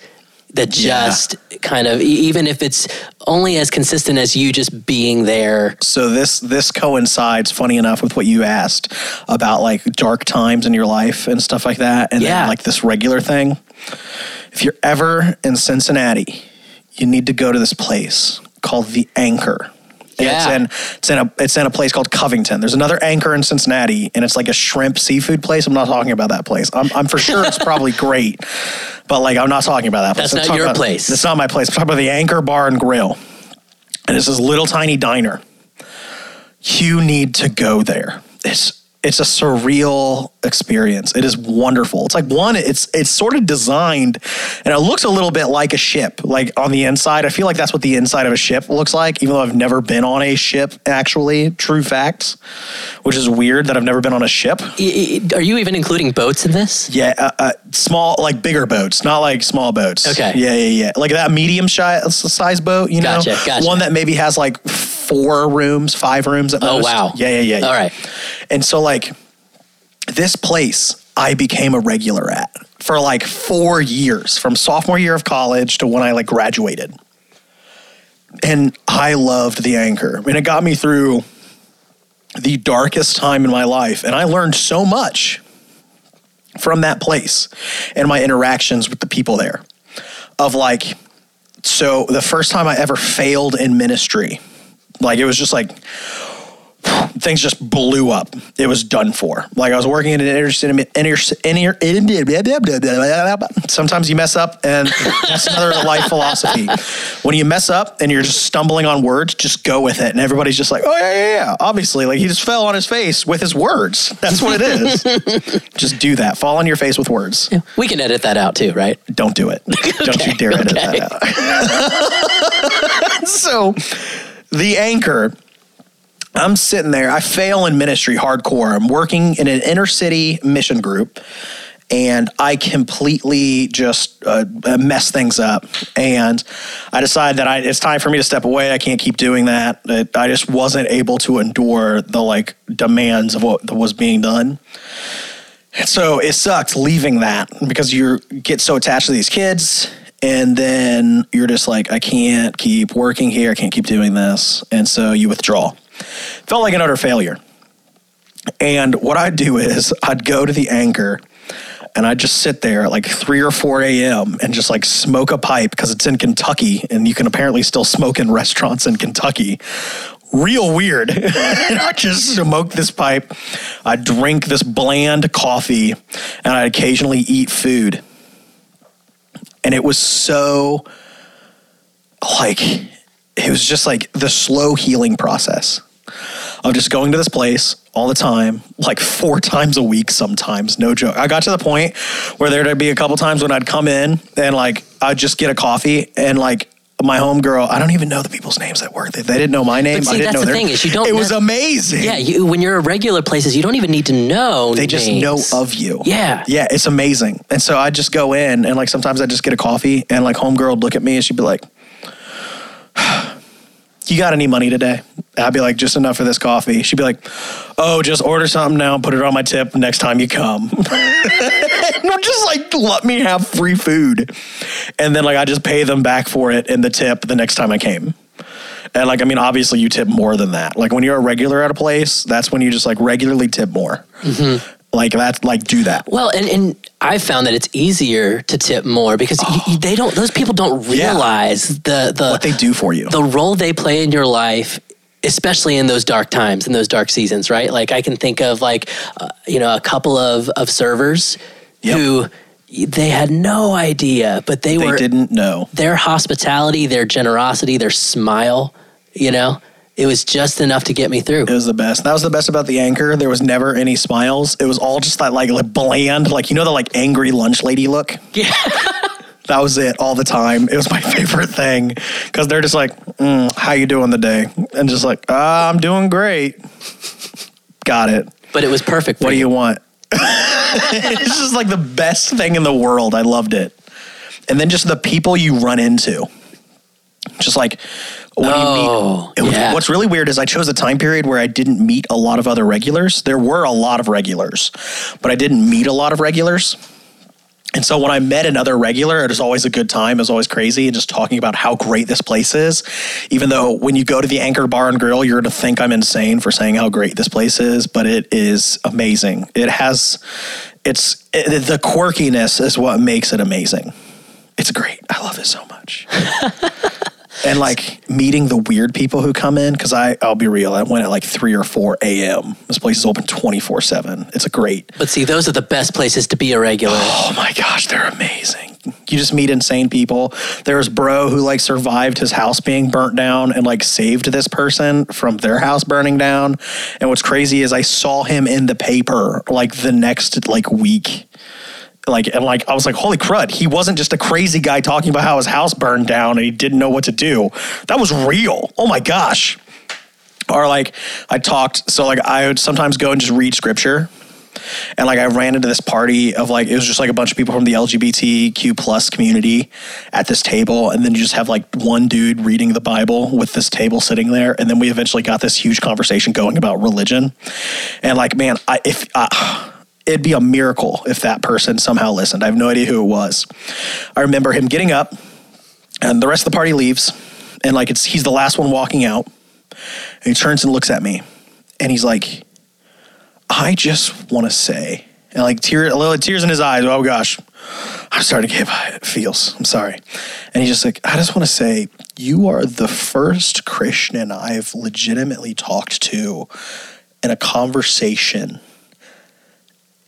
that Yeah. just kind of even if it's only as consistent as you just being there so this this coincides funny enough with what you asked about like dark times in your life and stuff like that and Yeah. then like this regular thing if you're ever in cincinnati you need to go to this place called the anchor and Yeah. it's in it's in a it's in a place called Covington. There's another anchor in Cincinnati, and it's like a shrimp seafood place. I'm not talking about that place. I'm, I'm for sure it's probably great, but like I'm not talking about that place. That's I'm not your about- place. It's not my place. I'm talking about the Anchor Bar and Grill, and it's this little tiny diner. You need to go there. It's it's a surreal experience. It is wonderful. It's like one, it's it's sort of designed and it looks a little bit like a ship, like on the inside. I feel like that's what the inside of a ship looks like, even though I've never been on a ship, actually. True facts. Which is weird that I've never been on a ship. Are you even including boats in this Yeah, uh, uh, small, like bigger boats, not like small boats. Okay. Yeah, yeah, yeah. Like that medium size boat, you know? Gotcha, gotcha. One that maybe has like four rooms, five rooms at Oh, most. wow. Yeah, yeah, yeah. yeah. All right. And so, like, this place I became a regular at for like four years, from sophomore year of college to when I like graduated. And I loved the anchor. Mean, it got me through the darkest time in my life. And I learned so much from that place and my interactions with the people there. Of like, so the first time I ever failed in ministry, like it was just like things just blew up. It was done for. Like I was working in an inner city, inner, inner, inner, sometimes you mess up and that's another life philosophy. When you mess up and you're just stumbling on words, just go with it. And everybody's just like, oh yeah, yeah, yeah. Obviously, like he just fell on his face with his words. That's what it is. just do that. Fall on your face with words. we can edit that out too right Don't do it. Don't you dare edit that out. so, the anchor, I'm sitting there. I fail in ministry hardcore. I'm working in an inner city mission group. And I completely just uh, mess things up. And I decide that I, it's time for me to step away. I can't keep doing that. I just wasn't able to endure the like demands of what was being done. And so it sucked leaving that because you get so attached to these kids and then you're just like, I can't keep working here. I can't keep doing this. And so you withdraw. Felt like an utter failure. And what I'd do is I'd go to the anchor and I'd just sit there at like 3 or 4 a.m. and just like smoke a pipe because it's in Kentucky and you can apparently still smoke in restaurants in Kentucky. Real weird. and I just smoke this pipe. I drink this bland coffee and I occasionally eat food. And it was so like, it was just like the slow healing process of just going to this place all the time, like four times a week sometimes, no joke. I got to the point where there'd be a couple times when I'd come in and like I'd just get a coffee and like my homegirl, I don't even know the people's names that work. They, they didn't know my name. But see, I didn't that's know the their- thing is you don't It was know- amazing. yeah you, when you're at regular places you don't even need to know They just names. know of you. Yeah. Yeah, it's amazing. And so I just go in and like sometimes I just get a coffee and like homegirl would look at me and she'd be like, you got any money today? I'd be like, just enough for this coffee. She'd be like, oh, just order something now, put it on my tip next time you come. just like, let me have free food. And then like, I just pay them back for it in the tip the next time I came. And like, I mean, obviously you tip more than that. Like when you're a regular at a place, that's when you just like regularly tip more. Mm-hmm. Like that's like, do that. Well, and, and I found that it's easier to tip more because y- they don't; those people don't Yeah. realize the the What they do for you. the role they play in your life especially in those dark times in those dark seasons right like i can think of like uh, you know a couple of of servers Yep. who they had no idea but they, they were didn't know. their hospitality their generosity their smile you know it was just enough to get me through It was the best. That was the best about the anchor. There was never any smiles. It was all just that like, like bland, like you know the like angry lunch lady look. yeah That was it all the time. It was my favorite thing because they're just like, mm, "How you doing today?" And just like, ah, "I'm doing great." Got it. but it was perfect What do you want? it's just like the best thing in the world. I loved it. And then just the people you run into. Just like when Oh, you meet. Oh, was, yeah. What's really weird is I chose a time period where I didn't meet a lot of other regulars. There were a lot of regulars, but I didn't meet a lot of regulars. And so when I met another regular, it was always a good time. It was always crazy and just talking about how great this place is. Even though when you go to the Anchor Bar and Grill, you're going to think I'm insane for saying how great this place is, but it is amazing. It has, it's, it, the quirkiness is what makes it amazing. It's great. I love it so much. and like meeting the weird people who come in, because I, I'll be real, I went at like 3 or 4 a.m. This place is open 24 7. It's a great. but see those are the best places to be a regular Oh my gosh, they're amazing. You just meet insane people. There's bro who like survived his house being burnt down and like saved this person from their house burning down. And what's crazy is I saw him in the paper like the next like week. Like and like I was like, holy crud, he wasn't just a crazy guy talking about how his house burned down and he didn't know what to do. That was real. Oh my gosh. Or like I talked, so like I would sometimes go and just read scripture and like I ran into this party of like it was just like a bunch of people from the LGBTQ plus community at this table, and then you just have like one dude reading the Bible with this table sitting there, and then we eventually got this huge conversation going about religion, and like man, I if uh, it'd be a miracle if that person somehow listened. I have no idea who it was. I remember him getting up, and the rest of the party leaves, and like it's he's the last one walking out, and he turns and looks at me, and he's like. I just want to say, and like tear, a little tears in his eyes. Oh gosh, I'm starting to get it feels. I'm sorry. And he's just like, I just want to say, you are the first Christian I've legitimately talked to in a conversation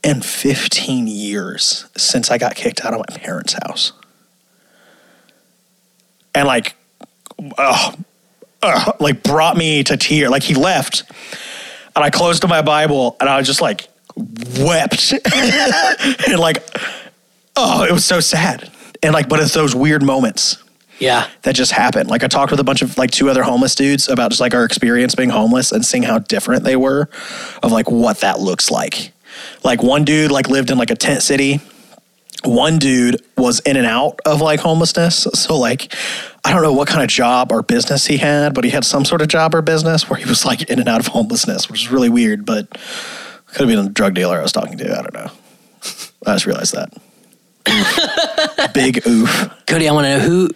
in 15 years since I got kicked out of my parents' house. And like, oh, like brought me to tears. Like he left and I closed my Bible and I was just like wept. And like oh it was so sad. And like but it's those weird moments yeah. that just happen like I talked with a bunch of like two other homeless dudes about just like our experience being homeless and seeing how different they were of like what that looks like like one dude like lived in like a tent city one dude was in and out of like homelessness. So like I don't know what kind of job or business he had, but he had some sort of job or business where he was like in and out of homelessness, which is really weird, but could have been a drug dealer I was talking to. I don't know. I just realized that. Big oof. Codie, I want to know who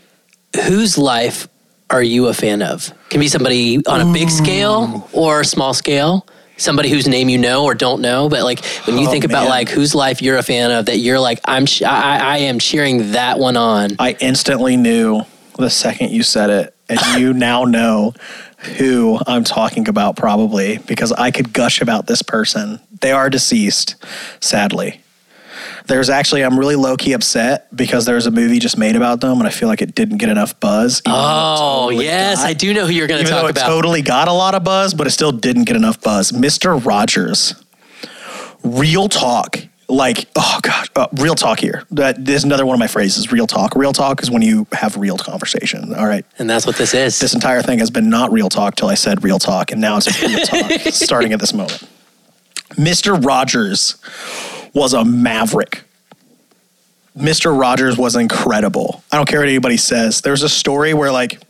whose life are you a fan of? Can be somebody on a big scale or a small scale. Somebody whose name you know or don't know, but like when you Oh, think about man. like whose life you're a fan of, that you're like I'm, I, I am cheering that one on. I instantly knew the second you said it, and you now know who I'm talking about probably because I could gush about this person. They are deceased, sadly. There's actually, I'm really low key upset because there's a movie just made about them, and I feel like it didn't get enough buzz. even though it Oh totally yes, got- I do know who you're going to talk it about. totally got a lot of buzz, but it still didn't get enough buzz. Mr. Rogers, real talk. Like, oh gosh, uh, real talk here. That this another one of my phrases. Real talk. Real talk is when you have real conversation. All right. and that's what this is. This entire thing has been not real talk till I said real talk, and now it's real talk starting at this moment. Mr. Rogers was a maverick. Mr. Rogers was incredible. I don't care what anybody says. There's a story where like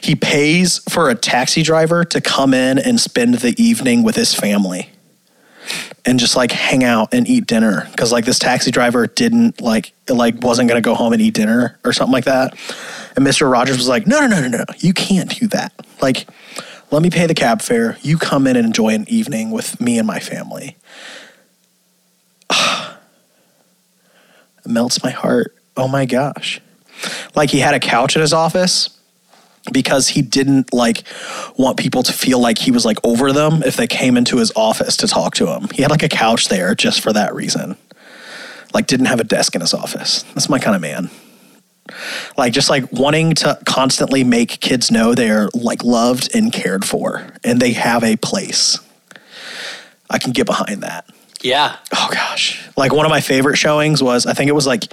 He pays for a taxi driver to come in and spend the evening with his family and just like hang out and eat dinner because like this taxi driver didn't like like wasn't gonna go home and eat dinner or something like that. And Mr. Rogers was like, no, no, no, no, no, you can't do that. Like, let me pay the cab fare. You come in and enjoy an evening with me and my family. it melts my heart. Oh my gosh. Like he had a couch at his office because he didn't like want people to feel like he was like over them if they came into his office to talk to him. He had like a couch there just for that reason. Like didn't have a desk in his office. That's my kind of man. Like just like wanting to constantly make kids know they're like loved and cared for and they have a place. I can get behind that. Yeah. Oh gosh. Like one of my favorite showings was I think it was like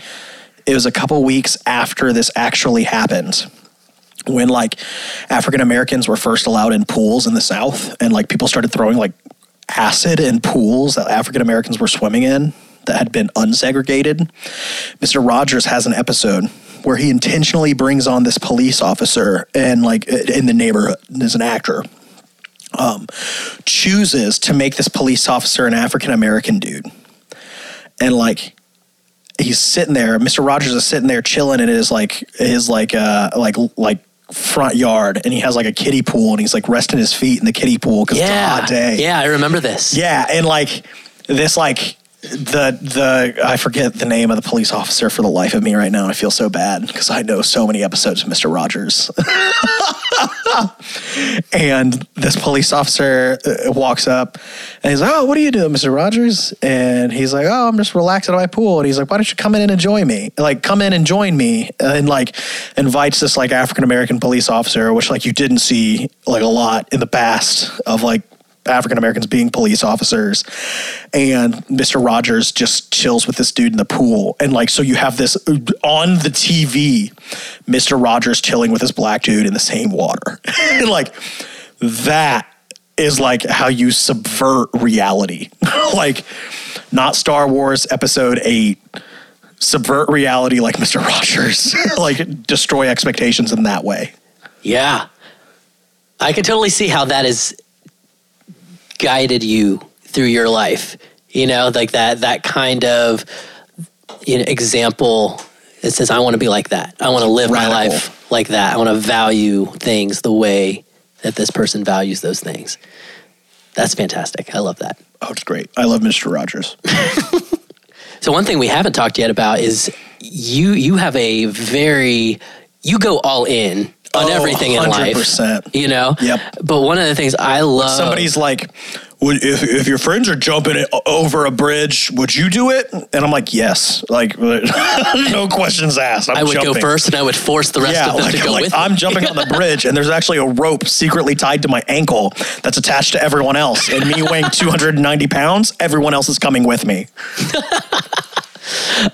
it was a couple weeks after this actually happened when like African Americans were first allowed in pools in the South and like people started throwing like acid in pools that African Americans were swimming in that had been unsegregated. Mr. Rogers has an episode where he intentionally brings on this police officer and like in the neighborhood as an actor um, chooses to make this police officer an African American dude. And like he's sitting there, Mr. Rogers is sitting there chilling in his like his like uh like like front yard and he has like a kiddie pool and he's like resting his feet in the kiddie pool because it's a hot day. Yeah, I remember this. Yeah, and like this like the the I forget the name of the police officer for the life of me right now. I feel so bad because I know so many episodes of Mr. Rogers. and this police officer uh, walks up and he's like, "Oh, what are you doing, Mr. Rogers?" And he's like, "Oh, I'm just relaxing at my pool." And he's like, "Why don't you come in and enjoy me? Like, come in and join me." And like invites this like African American police officer, which like you didn't see like a lot in the past of like African Americans being police officers. And Mr. Rogers just chills with this dude in the pool. And like, so you have this on the TV, Mr. Rogers chilling with this black dude in the same water. and like, that is like how you subvert reality. like, not Star Wars episode eight. Subvert reality like Mr. Rogers. like, destroy expectations in that way. Yeah. I can totally see how that has guided you through your life. You know, like that that kind of you know, example that says, I want to be like that. I want to live my life like that. I want to value things the way that this person values those things. That's fantastic. I love that. Oh, it's great. I love Mr. Rogers. So one thing we haven't talked yet about is you you have a very you go all in on Oh, everything in life. 100%. You know? Yep. But one of the things I love somebody's like, would, if, if your friends are jumping over a bridge, would you do it? And I'm like, yes. Like, no questions asked. I'm I would jumping. go first and I would force the rest Yeah, of them like, to go like with I'm me. jumping on the bridge, and there's actually a rope secretly tied to my ankle that's attached to everyone else. And me weighing 290 pounds, everyone else is coming with me.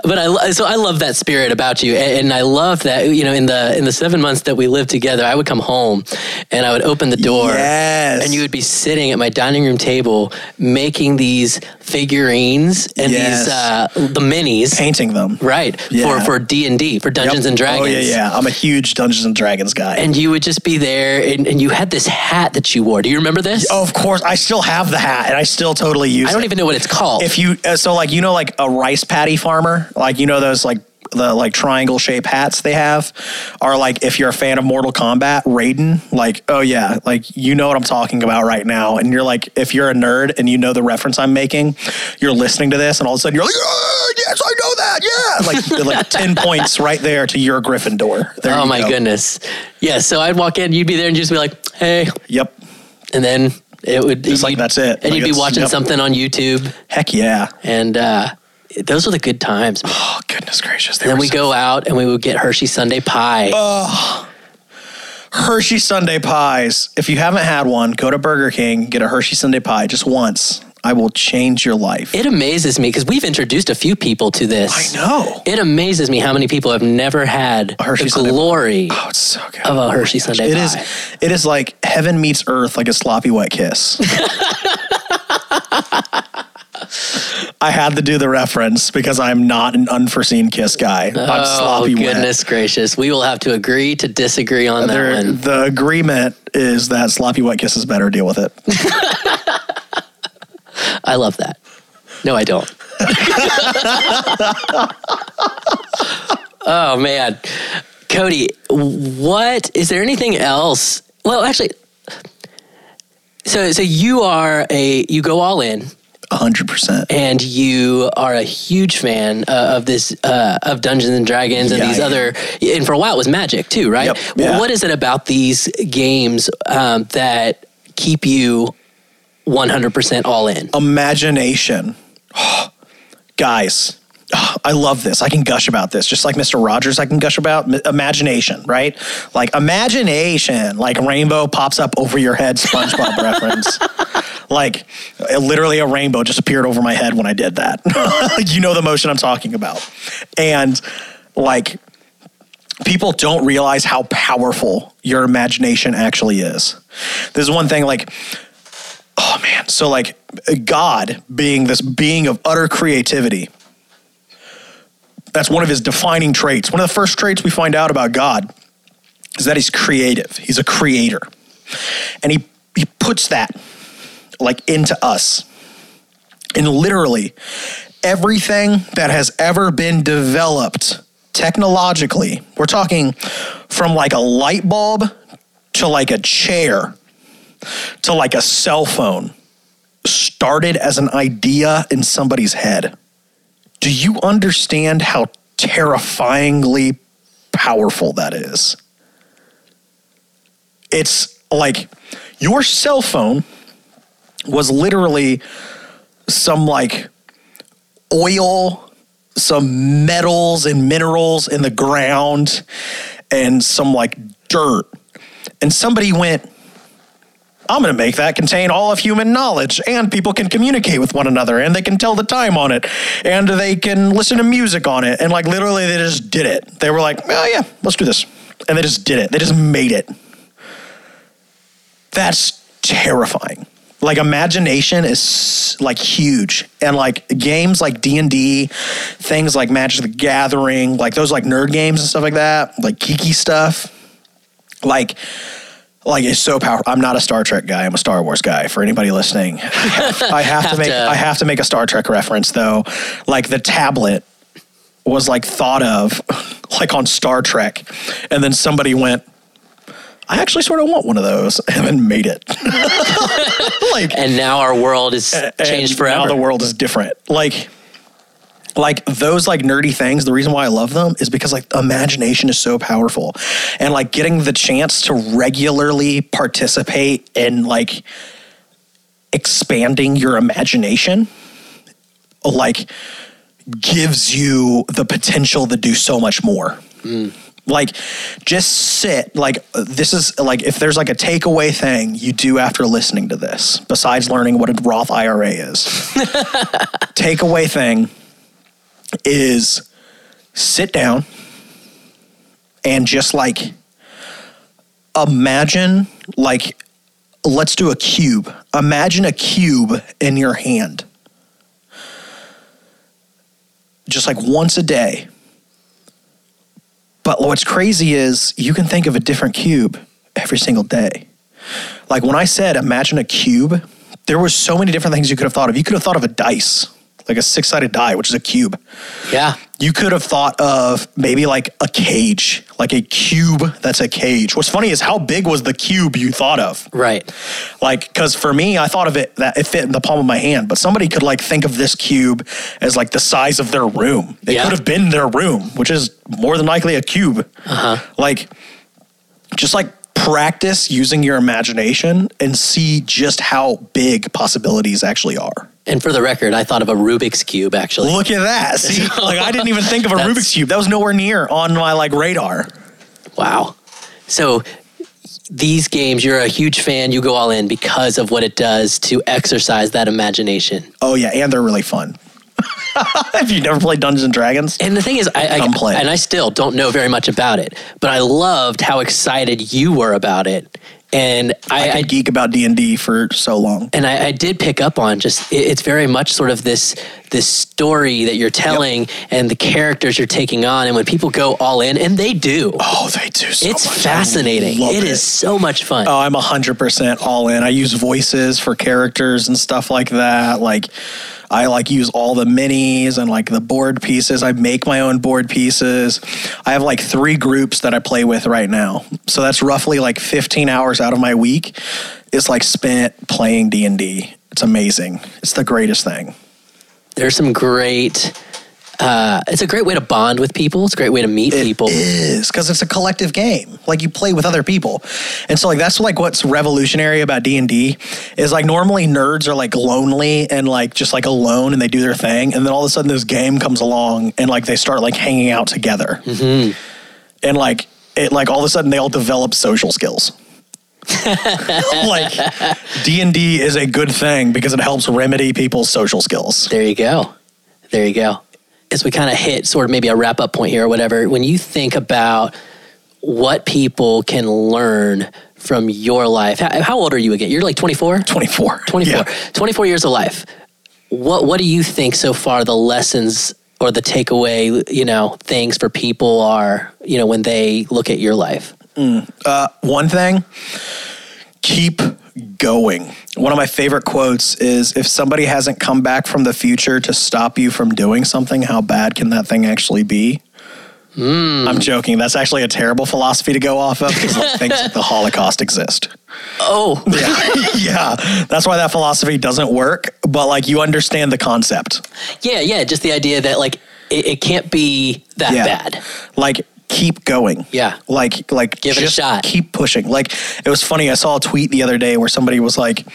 but I so I love that spirit about you, and, I love that you know in the in the seven months that we lived together, I would come home and I would open the door, Yes. and you would be sitting at my dining room table making these figurines and Yes. these uh, the minis, painting them. right? Yeah. For for D and D for Dungeons Yep. and Dragons. Oh, yeah, yeah. I'm a huge Dungeons and Dragons guy. And you would just be there, and, and you had this hat that you wore. Do you remember this? oh, of course, I still have the hat, and I still totally use I don't it. even know what it's called. if you uh, so like you know like a rice patty farmer like you know those like the like triangle shape hats they have are like if you're a fan of Mortal Kombat Raiden like oh yeah like you know what I'm talking about right now and you're like if you're a nerd and you know the reference I'm making you're listening to this and all of a sudden you're like "Ah, yes I know that yeah like like 10 points right there to your Gryffindor there oh my go. goodness. Yeah, so I'd walk in, you'd be there, and you'd just be like, "Hey," yep and then it would Just like that's it. and Like you'd be watching yep. something on YouTube, heck yeah and uh, those were the good times. man. oh goodness gracious they then we so go out and we would get Hershey Sunday pie. Oh. Hershey Sunday pies. If you haven't had one, go to Burger King, get a Hershey Sunday pie just once. I will change your life. it amazes me because we've introduced a few people to this. I know. It amazes me how many people have never had A Hershey the Sunday- glory Oh, it's so good. of a Hershey Sunday It pie. is. It is like heaven meets earth, like a sloppy wet kiss. I had to do the reference because I'm not an unforeseen kiss guy. I'm oh sloppy wet. goodness gracious! We will have to agree to disagree on that one. the agreement is that sloppy wet kiss is better. Deal with it. I love that. No, I don't. oh man, Codie, what is there anything else? Well, actually, so so you are a you go all in, hundred percent. and you are a huge fan uh, of this uh, of Dungeons and Dragons and Yeah, these other. And for a while, it was Magic too, right? Yep, yeah. What is it about these games um, that keep you one hundred percent all in? Imagination, guys. I love this. I can gush about this, just like Mr. Rogers. I can gush about imagination, right? Like imagination, like rainbow pops up over your head. SpongeBob reference. Like uh, literally, a rainbow just appeared over my head when I did that. you know the motion I'm talking about, and like people don't realize how powerful your imagination actually is. There's one thing like oh man, so like God being this being of utter creativity. That's one of his defining traits. One of the first traits we find out about God is that he's creative. He's a creator. And he he puts that like into us. And literally everything that has ever been developed technologically, we're talking from like a light bulb to like a chair to like a cell phone started as an idea in somebody's head. Do you understand how terrifyingly powerful that is? It's like your cell phone was literally some like oil, some metals and minerals in the ground, and some like dirt. And somebody went, I'm going to make that contain all of human knowledge, and people can communicate with one another, and they can tell the time on it, and they can listen to music on it. And like literally, they just did it. They were like, oh, yeah, let's do this. And they just did it. They just made it. That's terrifying. Like imagination is like huge, and like games like D and D, things like Magic the Gathering, like those like nerd games and stuff like that, like geeky stuff, like like it's so powerful. I'm not a Star Trek guy. I'm a Star Wars guy. For anybody listening, I have, I have, Have to make to- I have to make a Star Trek reference though. Like the tablet was like thought of like on Star Trek, and then somebody went. I actually sort of want one of those, and then made it. like And now our world is and forever. Now the world is different. Like, like those like nerdy things. The reason why I love them is because like imagination is so powerful, and like getting the chance to regularly participate in like expanding your imagination, like gives you the potential to do so much more. Hmm. Like, just sit. Like, this is like if there's like a takeaway thing you do after listening to this, besides learning what a Roth IRA is, takeaway thing is sit down and just like imagine like let's do a cube. Imagine a cube in your hand. Just like once a day. But what's crazy is you can think of a different cube every single day. Like when I said imagine a cube, there was so many different things you could have thought of. You could have thought of a dice, like a six-sided die, which is a cube. yeah. You could have thought of maybe like a cage, like a cube that's a cage. What's funny is how big was the cube you thought of? Right. Like, because for me, I thought of it that it fit in the palm of my hand, but somebody could like think of this cube as like the size of their room. It Yeah. could have been their room, which is more than likely a cube. Uh-huh. Like, just like practice using your imagination and see just how big possibilities actually are. And for the record, I thought of a Rubik's cube actually. Look at that. See, like I didn't even think of a Rubik's cube. That was nowhere near on my like radar. Wow. So these games, you're a huge fan. You go all in because of what it does to exercise that imagination. Oh yeah, and they're really fun. Have you never played Dungeons and Dragons? And the thing is, I, Come I play. and I still don't know very much about it, but I loved how excited you were about it, And I, I, I geek about D and D for so long. and I, I did pick up on just it, it's very much sort of this this story that you're telling and the characters you're taking on and when people go all in and they do Oh, they do so it's much. Fascinating love it is so much fun Oh, I'm 100% all in. I use voices for characters and stuff like that. Like, I like use all the minis and like the board pieces. I make my own board pieces. I have like three groups that I play with right now. So that's roughly like 15 hours out of my week is like spent playing D&D. It's amazing. It's the greatest thing. there's some great uh, it's a great way to bond with people it's a great way to meet people It is because it's a collective game. Like you play with other people, and so like that's like what's revolutionary about D and D is like normally nerds are like lonely and like just like alone and they do their thing, and then all of a sudden this game comes along and like they start like hanging out together, and like it like all of a sudden they all develop social skills. like D and D is a good thing because it helps remedy people's social skills. There you go. There you go. As we kind of hit sort of maybe a wrap up point here or whatever, when you think about what people can learn from your life, how, how old are you again? You're like 24? Twenty four. 24. 24 years of life. What what do you think so far the lessons or the takeaway, you know, things for people are, you know, when they look at your life? Mm, uh, one thing keep going. One of my favorite quotes is if somebody hasn't come back from the future to stop you from doing something how bad can that thing actually be? Hmm. I'm joking. That's actually a terrible philosophy to go off of because like, things like the holocaust exist. Oh, yeah. That's why that philosophy doesn't work but like you understand the concept. Yeah, yeah, just the idea that like it, it can't be that Yeah. bad. like keep going. Yeah. like like Give it a shot. keep pushing. Like it was funny i saw a tweet the other day where somebody was like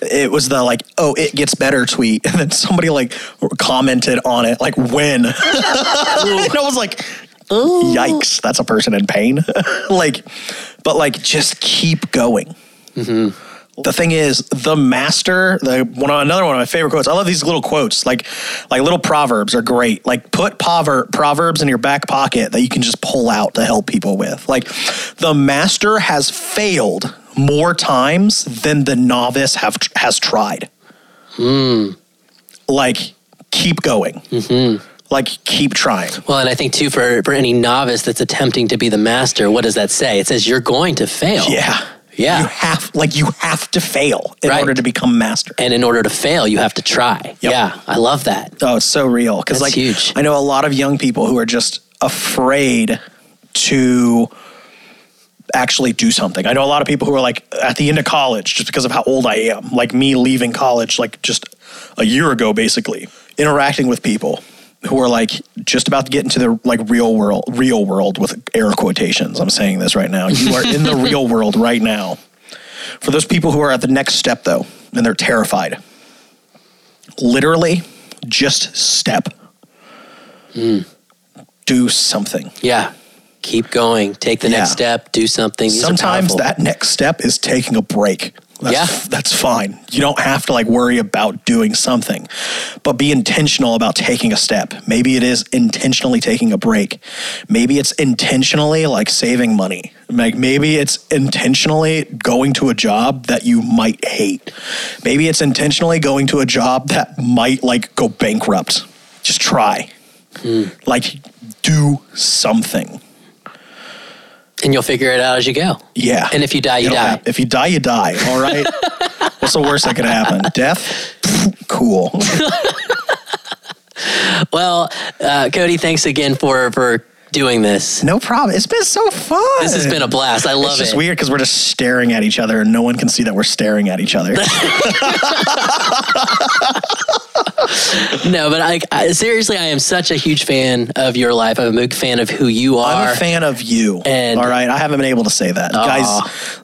it was the like oh it gets better tweet. And then somebody like commented on it like when? And i was like yikes that's a person in pain. Like but like just keep going mm-hmm. The thing is, the master, the one another one of my favorite quotes. I love these little quotes, like like little proverbs are great. Like put proverb proverbs in your back pocket that you can just pull out to help people with. Like the master has failed more times than the novice have has tried. Hmm. Like keep going. Like keep trying. Well, and I think too for for any novice that's attempting to be the master, what does that say? It says you're going to fail. Yeah. Yeah. You have like you have to fail in Right. order to become master. And in order to fail, you have to try. Yep. Yeah, I love that. Oh, it's so real. Because like huge. I know a lot of young people who are just afraid to actually do something. I know a lot of people who are like at the end of college just because of how old I am. Like me leaving college like just a year ago basically, interacting with people who are like just about to get into the like real world real world with air quotations. I'm saying this right now. You are in the real world right now. For those people who are at the next step though and they're terrified. Literally just step. Hmm. Do something. Yeah. Keep going. Take the next step. Do something. These Sometimes that next step is taking a break. That's, Yeah. that's fine. You don't have to like worry about doing something, but be intentional about taking a step. Maybe it is intentionally taking a break. Maybe it's intentionally like saving money. Like maybe it's intentionally going to a job that you might hate. Maybe it's intentionally going to a job that might like go bankrupt. Just try. Hmm. Like do something. And you'll figure it out as you go. Yeah. And if you die, you It'll die. hap- If you die, you die. All right. What's the worst that could happen? Death. Cool. Well, uh, Codie, thanks again for for doing this. No problem. It's been so fun. This has been a blast. I love it. It's just it. weird because we're just staring at each other and no one can see that we're staring at each other. No, but I, I seriously, I am such a huge fan of your life. I'm a big fan of who you are. I'm a fan of you. And- all right. I haven't been able to say that. Guys,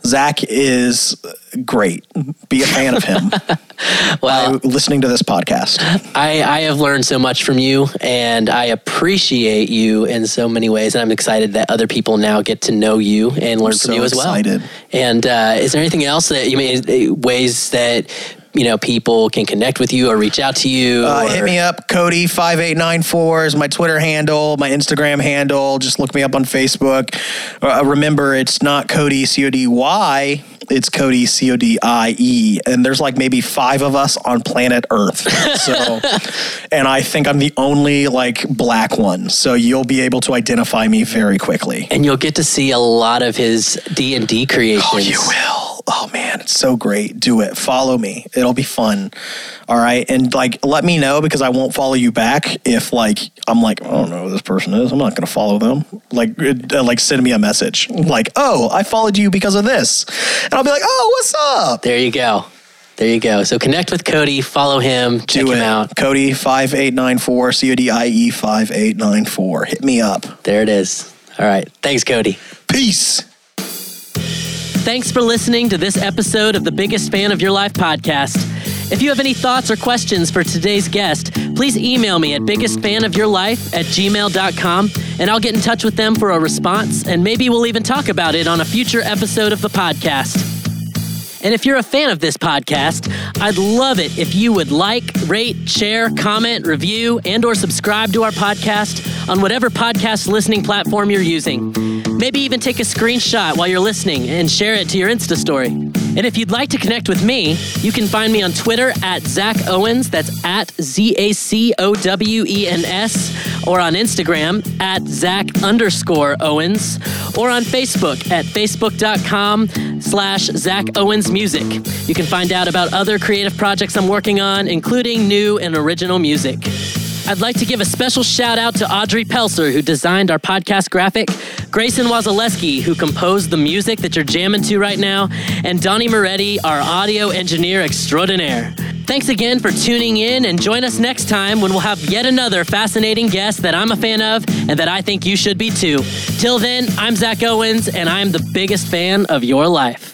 Zach is great. Be a fan of him. well, listening to this podcast. I, I have learned so much from you, and I appreciate you in so many ways. And I'm excited that other people now get to know you and learn from so you as well. And uh, is there anything else that you mean ways that you know people can connect with you or reach out to you? Uh, or- hit me up, Codie5894 is my Twitter handle, my Instagram handle. Just look me up on Facebook. Uh, remember, it's not Cody, C O D Y, it's Codie, C O D I E. And there's like maybe five of us on planet Earth. So, and I think I'm the only like black one. So you'll be able to identify me very quickly. and you'll get to see a lot of his D and D creations. Oh, you will. Oh man, it's so great. Do it. Follow me. It'll be fun. All right. And like let me know because I won't follow you back if like I'm like, I don't know who this person is. I'm not gonna follow them. Like uh, like send me a message. Like, oh, I followed you because of this. And I'll be like, oh, what's up? There you go. There you go. So connect with Codie, follow him, check Do him it. out. Codie five eight nine four, C O D I E five eight nine four. Hit me up. There it is. All right. Thanks, Codie. Peace. Thanks for listening to this episode of the Biggest Fan of Your Life podcast. If you have any thoughts or questions for today's guest, please email me at biggestfanofyourlife at gmail.com and I'll get in touch with them for a response and maybe we'll even talk about it on a future episode of the podcast. And if you're a fan of this podcast, I'd love it if you would like, rate, share, comment, review, and or subscribe to our podcast on whatever podcast listening platform you're using. Maybe even take a screenshot while you're listening and share it to your Insta story. And if you'd like to connect with me, you can find me on Twitter at Zach Owens, that's at Z A C O W E N S, or on Instagram at Zach underscore Owens, or on Facebook at facebook.com slash Zach Owens Music. You can find out about other creative projects I'm working on, including new and original music. I'd like to give a special shout out to Audrey Pelser, who designed our podcast graphic, Grayson Wazaleski, who composed the music that you're jamming to right now, and Donnie Moretti, our audio engineer extraordinaire. Thanks again for tuning in and join us next time when we'll have yet another fascinating guest that I'm a fan of and that I think you should be too. Till then, I'm Zach Owens and I'm the biggest fan of your life.